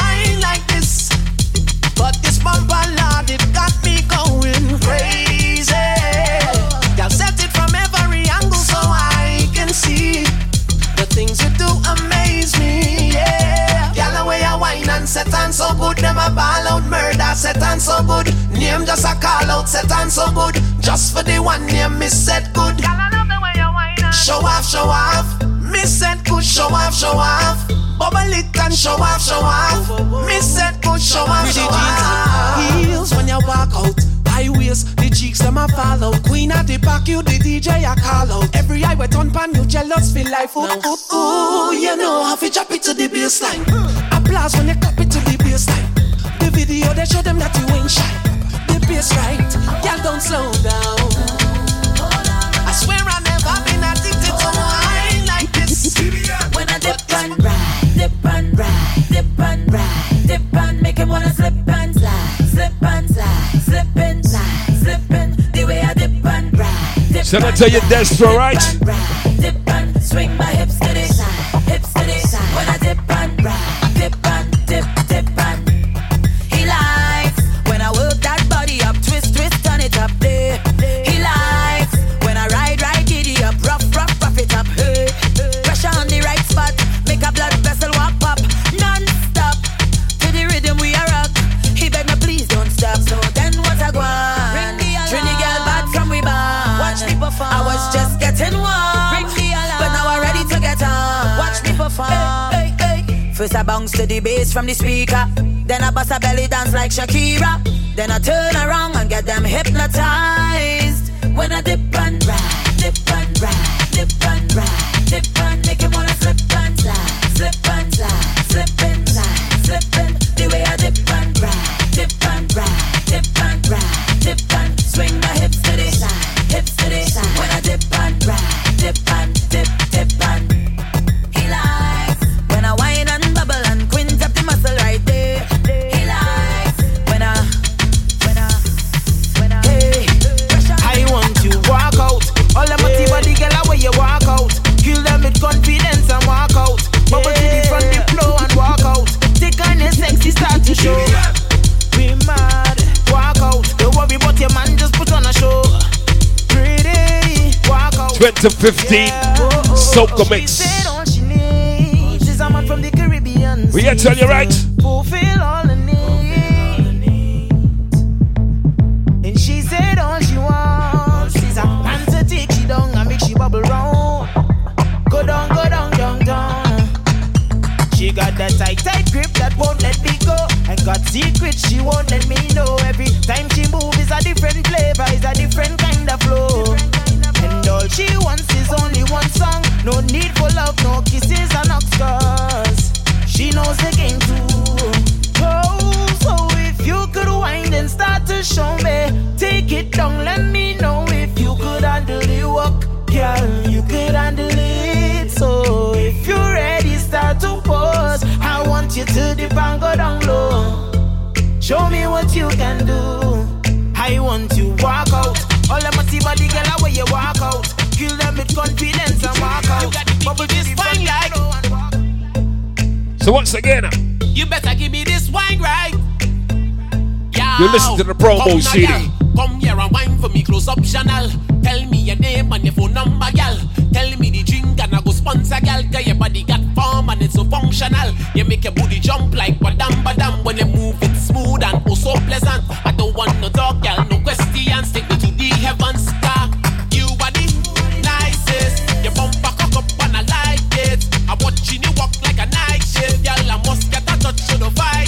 Wine and so good, them a ball out murder set on so good. Name just a call out set on so good. Just for the one name, miss set good. Y'all I love the way you wine and show off, show off. Miss set good, show off, show off. Bubble it and show off, show off. Miss set good, show off, show off. Heels when you walk out. High waist, the cheeks them a fall out. Queen at the back, you the DJ a call out. Every eye wet on pan, you jealous feel like ooh, ooh, ooh. You know how to drop it to the baseline. Hmm. Applause when you clap it to the baseline. The video they show them that you ain't shy. The bass right, y'all don't slow down. I swear I never been addicted to wine like this. When I dip and ride, dip and ride, dip and ride, dip and make him wanna slip and slide, slip and slide, slip and slide, slip and the way I dip and ride, dip Should I tell you Destra, right? dip and ride, dip and swing my hips to the side, I work that body up, twist, twist, turn it up there. He likes when I ride, ride, giddy up, rough, rough, rough it up. Hey, pressure on the right spot, make a blood vessel walk up, non-stop to the rhythm we are rock. He beg me please don't stop. So then what I go on? Trini girl bad from we born. Watch me perform. I was just getting warm, but now I'm ready to get on. Watch me perform. Hey. First I bounce to the bass from the speaker. Then I bust a belly dance like Shakira. Then I turn around and get them hypnotized. When I dip and ride, dip and ride, dip and ride, dip and 2015 Soca Mix. The. We gotta tell you right. Fulfill all her needs. And she said all she wants is a man to take she down and make she bubble round. Go down, go down, down, down. She got that tight, tight grip that won't let me go. And got secrets she won't let me know. Every time she move is a different flavor, is a different kind of flow. And all she wants is only one song. No need for love, no kisses and scars. She knows the game too. Oh, so if you could wind and start to show me, take it down, let me know if you could handle the work, girl. You could handle it. So if you're ready, start to pose. I want you to dip and go down low. Show me what you can do. I want you walk out. All them see body girl away you walk out. Kill them with confidence and walk out. Bubble this fine like. So once again, uh, You better give me this wine right. Yeah. you listen to the promo Come now, CD. girl. Come here and wine for me, close up channel. Tell me your name and your phone number, gal. Tell me the drink and I go sponsor, gal. Cause your body got form and it's so functional. You make your booty jump like badam badam when you move it smooth and oh so pleasant. I don't want no talk, gal, no questions. Take me to the heavens, car. Watching you walk like a night shift, gal. I must get a touch to the fight,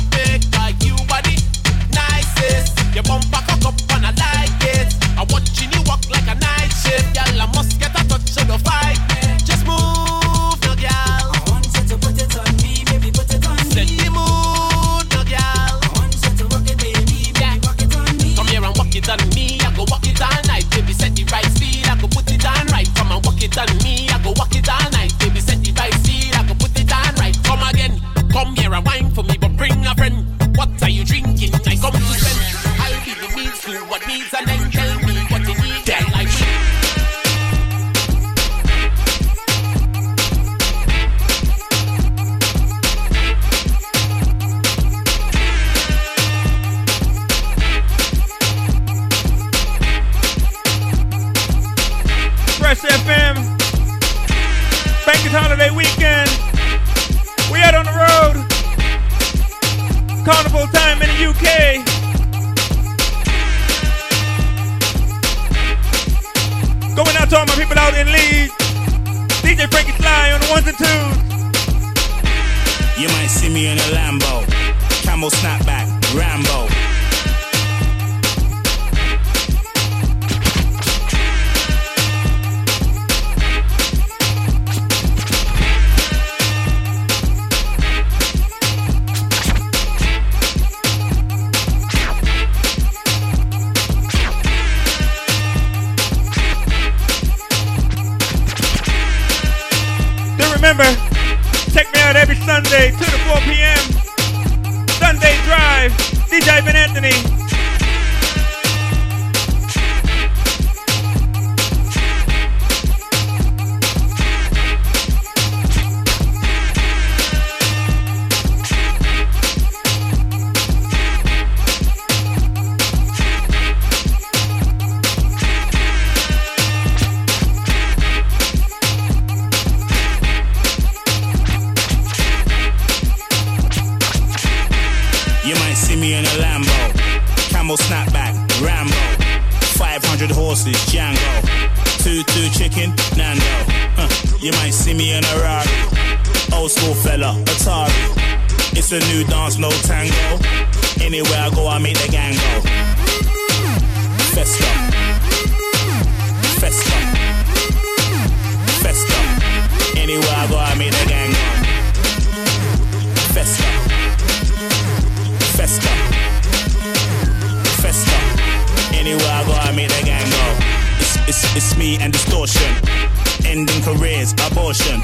Careers, abortion.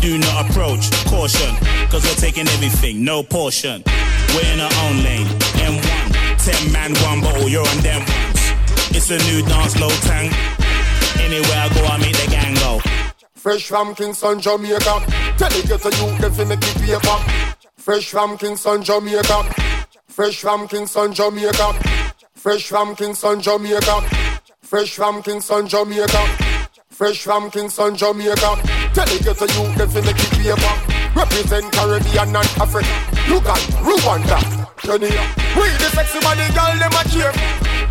Do not approach, caution. Cause we're taking everything, no portion. We're in our own lane. M1, 10 man, one bottle, you're on them ones. It's a new dance, low tang. Anywhere I go, I make the gang go. Fresh from Kingston, Jamaica. Tell the ghetto youth them fi make it paper. Fresh from Kingston, Jamaica. Fresh from Kingston, Jamaica. Fresh from Kingston, Jamaica. Fresh from Kingston, Jamaica. Fresh from Kingston, Jamaica. Tell the ghetto youth them fi make it paper. Represent Caribbean and Africa. Uganda, Rwanda, Kenya. We the sexy body girl them a cheer.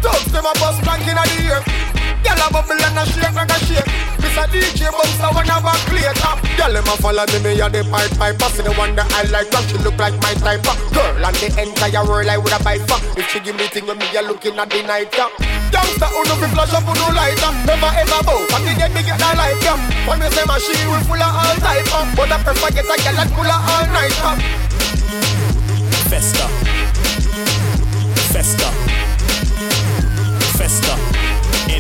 Dogs them a bust blank in the ear. Girl a bubble and a shake like a shake. Miss a DJ bounce a one of a play top. Girl them a follow me, me a the pipe piper. See the one that I like, but she look like my type. Girl and the entire world I would a buy for. If she give me thing me a looking at the night. Youngster who no fi flash up who no lighter. Never ever bow, but the get me get that light. Yeah. When me say my she will full of all type. Uh. But I prefer get a girl that full of all night. Uh. Festa. Festa. Festa.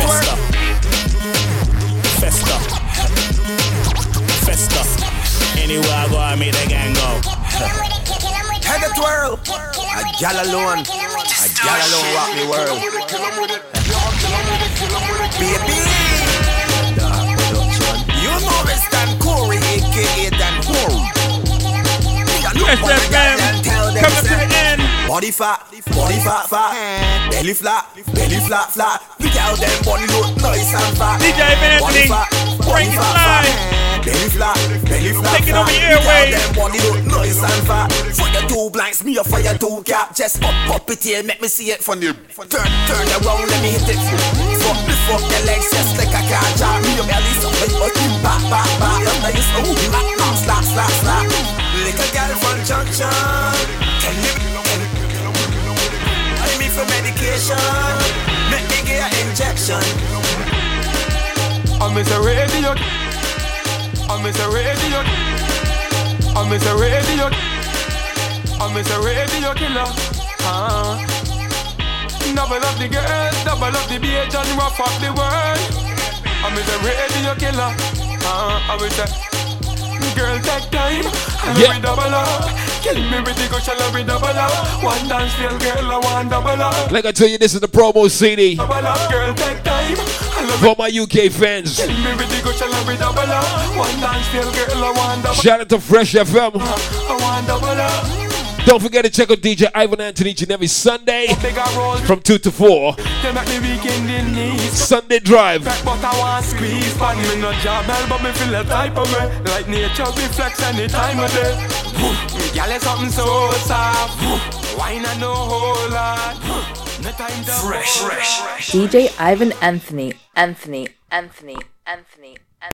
Festa. Festa. Festa. Anywhere I go, I make the gang go. Head the twirl. A gal alone. A gal alone rock me world. Baby. You know me stand Corey, aka Dan Corey. SFM, coming to the end. Body fat, body fat, fat. Belly flat, belly flat, flat. Look how them body look nice and fat. DJ Anthony, fat, body Frankie fat, Sly. fat. Belly flat, belly flat, Taking over how airwaves. them body look nice and fat. Fire two blanks, me a fire two cap. Just up, up it here, make me see it from the turn, turn around, let me hit it. Fuck me, fuck your legs, just like a car jar. Me a belly, so me a keep back, back, back. Up nice, oh, back, slap, slap, slap. Little girl from Junction, tell me, for medication, make me get an injection. I'm Mr. Radio. I'm Mr. Radio. I'm Mr. Radio. I'm Mr. Radio Killer. Ah. Double up the girls, double up the beat and rough up the world. I I'm a radio killer. Uh, I will say, girl, take time. I Yeah. it double up. Kill me with the gush, I love it double up. One dance feel, girl, I want double up. Like I tell you, this is the promo CD Double up, girl, take time. For my UK fans. Kill me with the gush, I love it double up. One dance feel, girl, I want double Shout out to Fresh FM. Uh, I want double up. Don't forget to check out DJ Ivan Anthony each and every Sunday from 2 to 4. they make me weekend in knees. Sunday Drive. Back, but I want squeeze pan me no job hell, but me feel a type of way. Like nature be flex any time of day. Girl, it's something so soft. Wine and no whole lot. No time to Fresh, fresh, fresh. DJ Ivan Anthony, Anthony, Anthony, Anthony.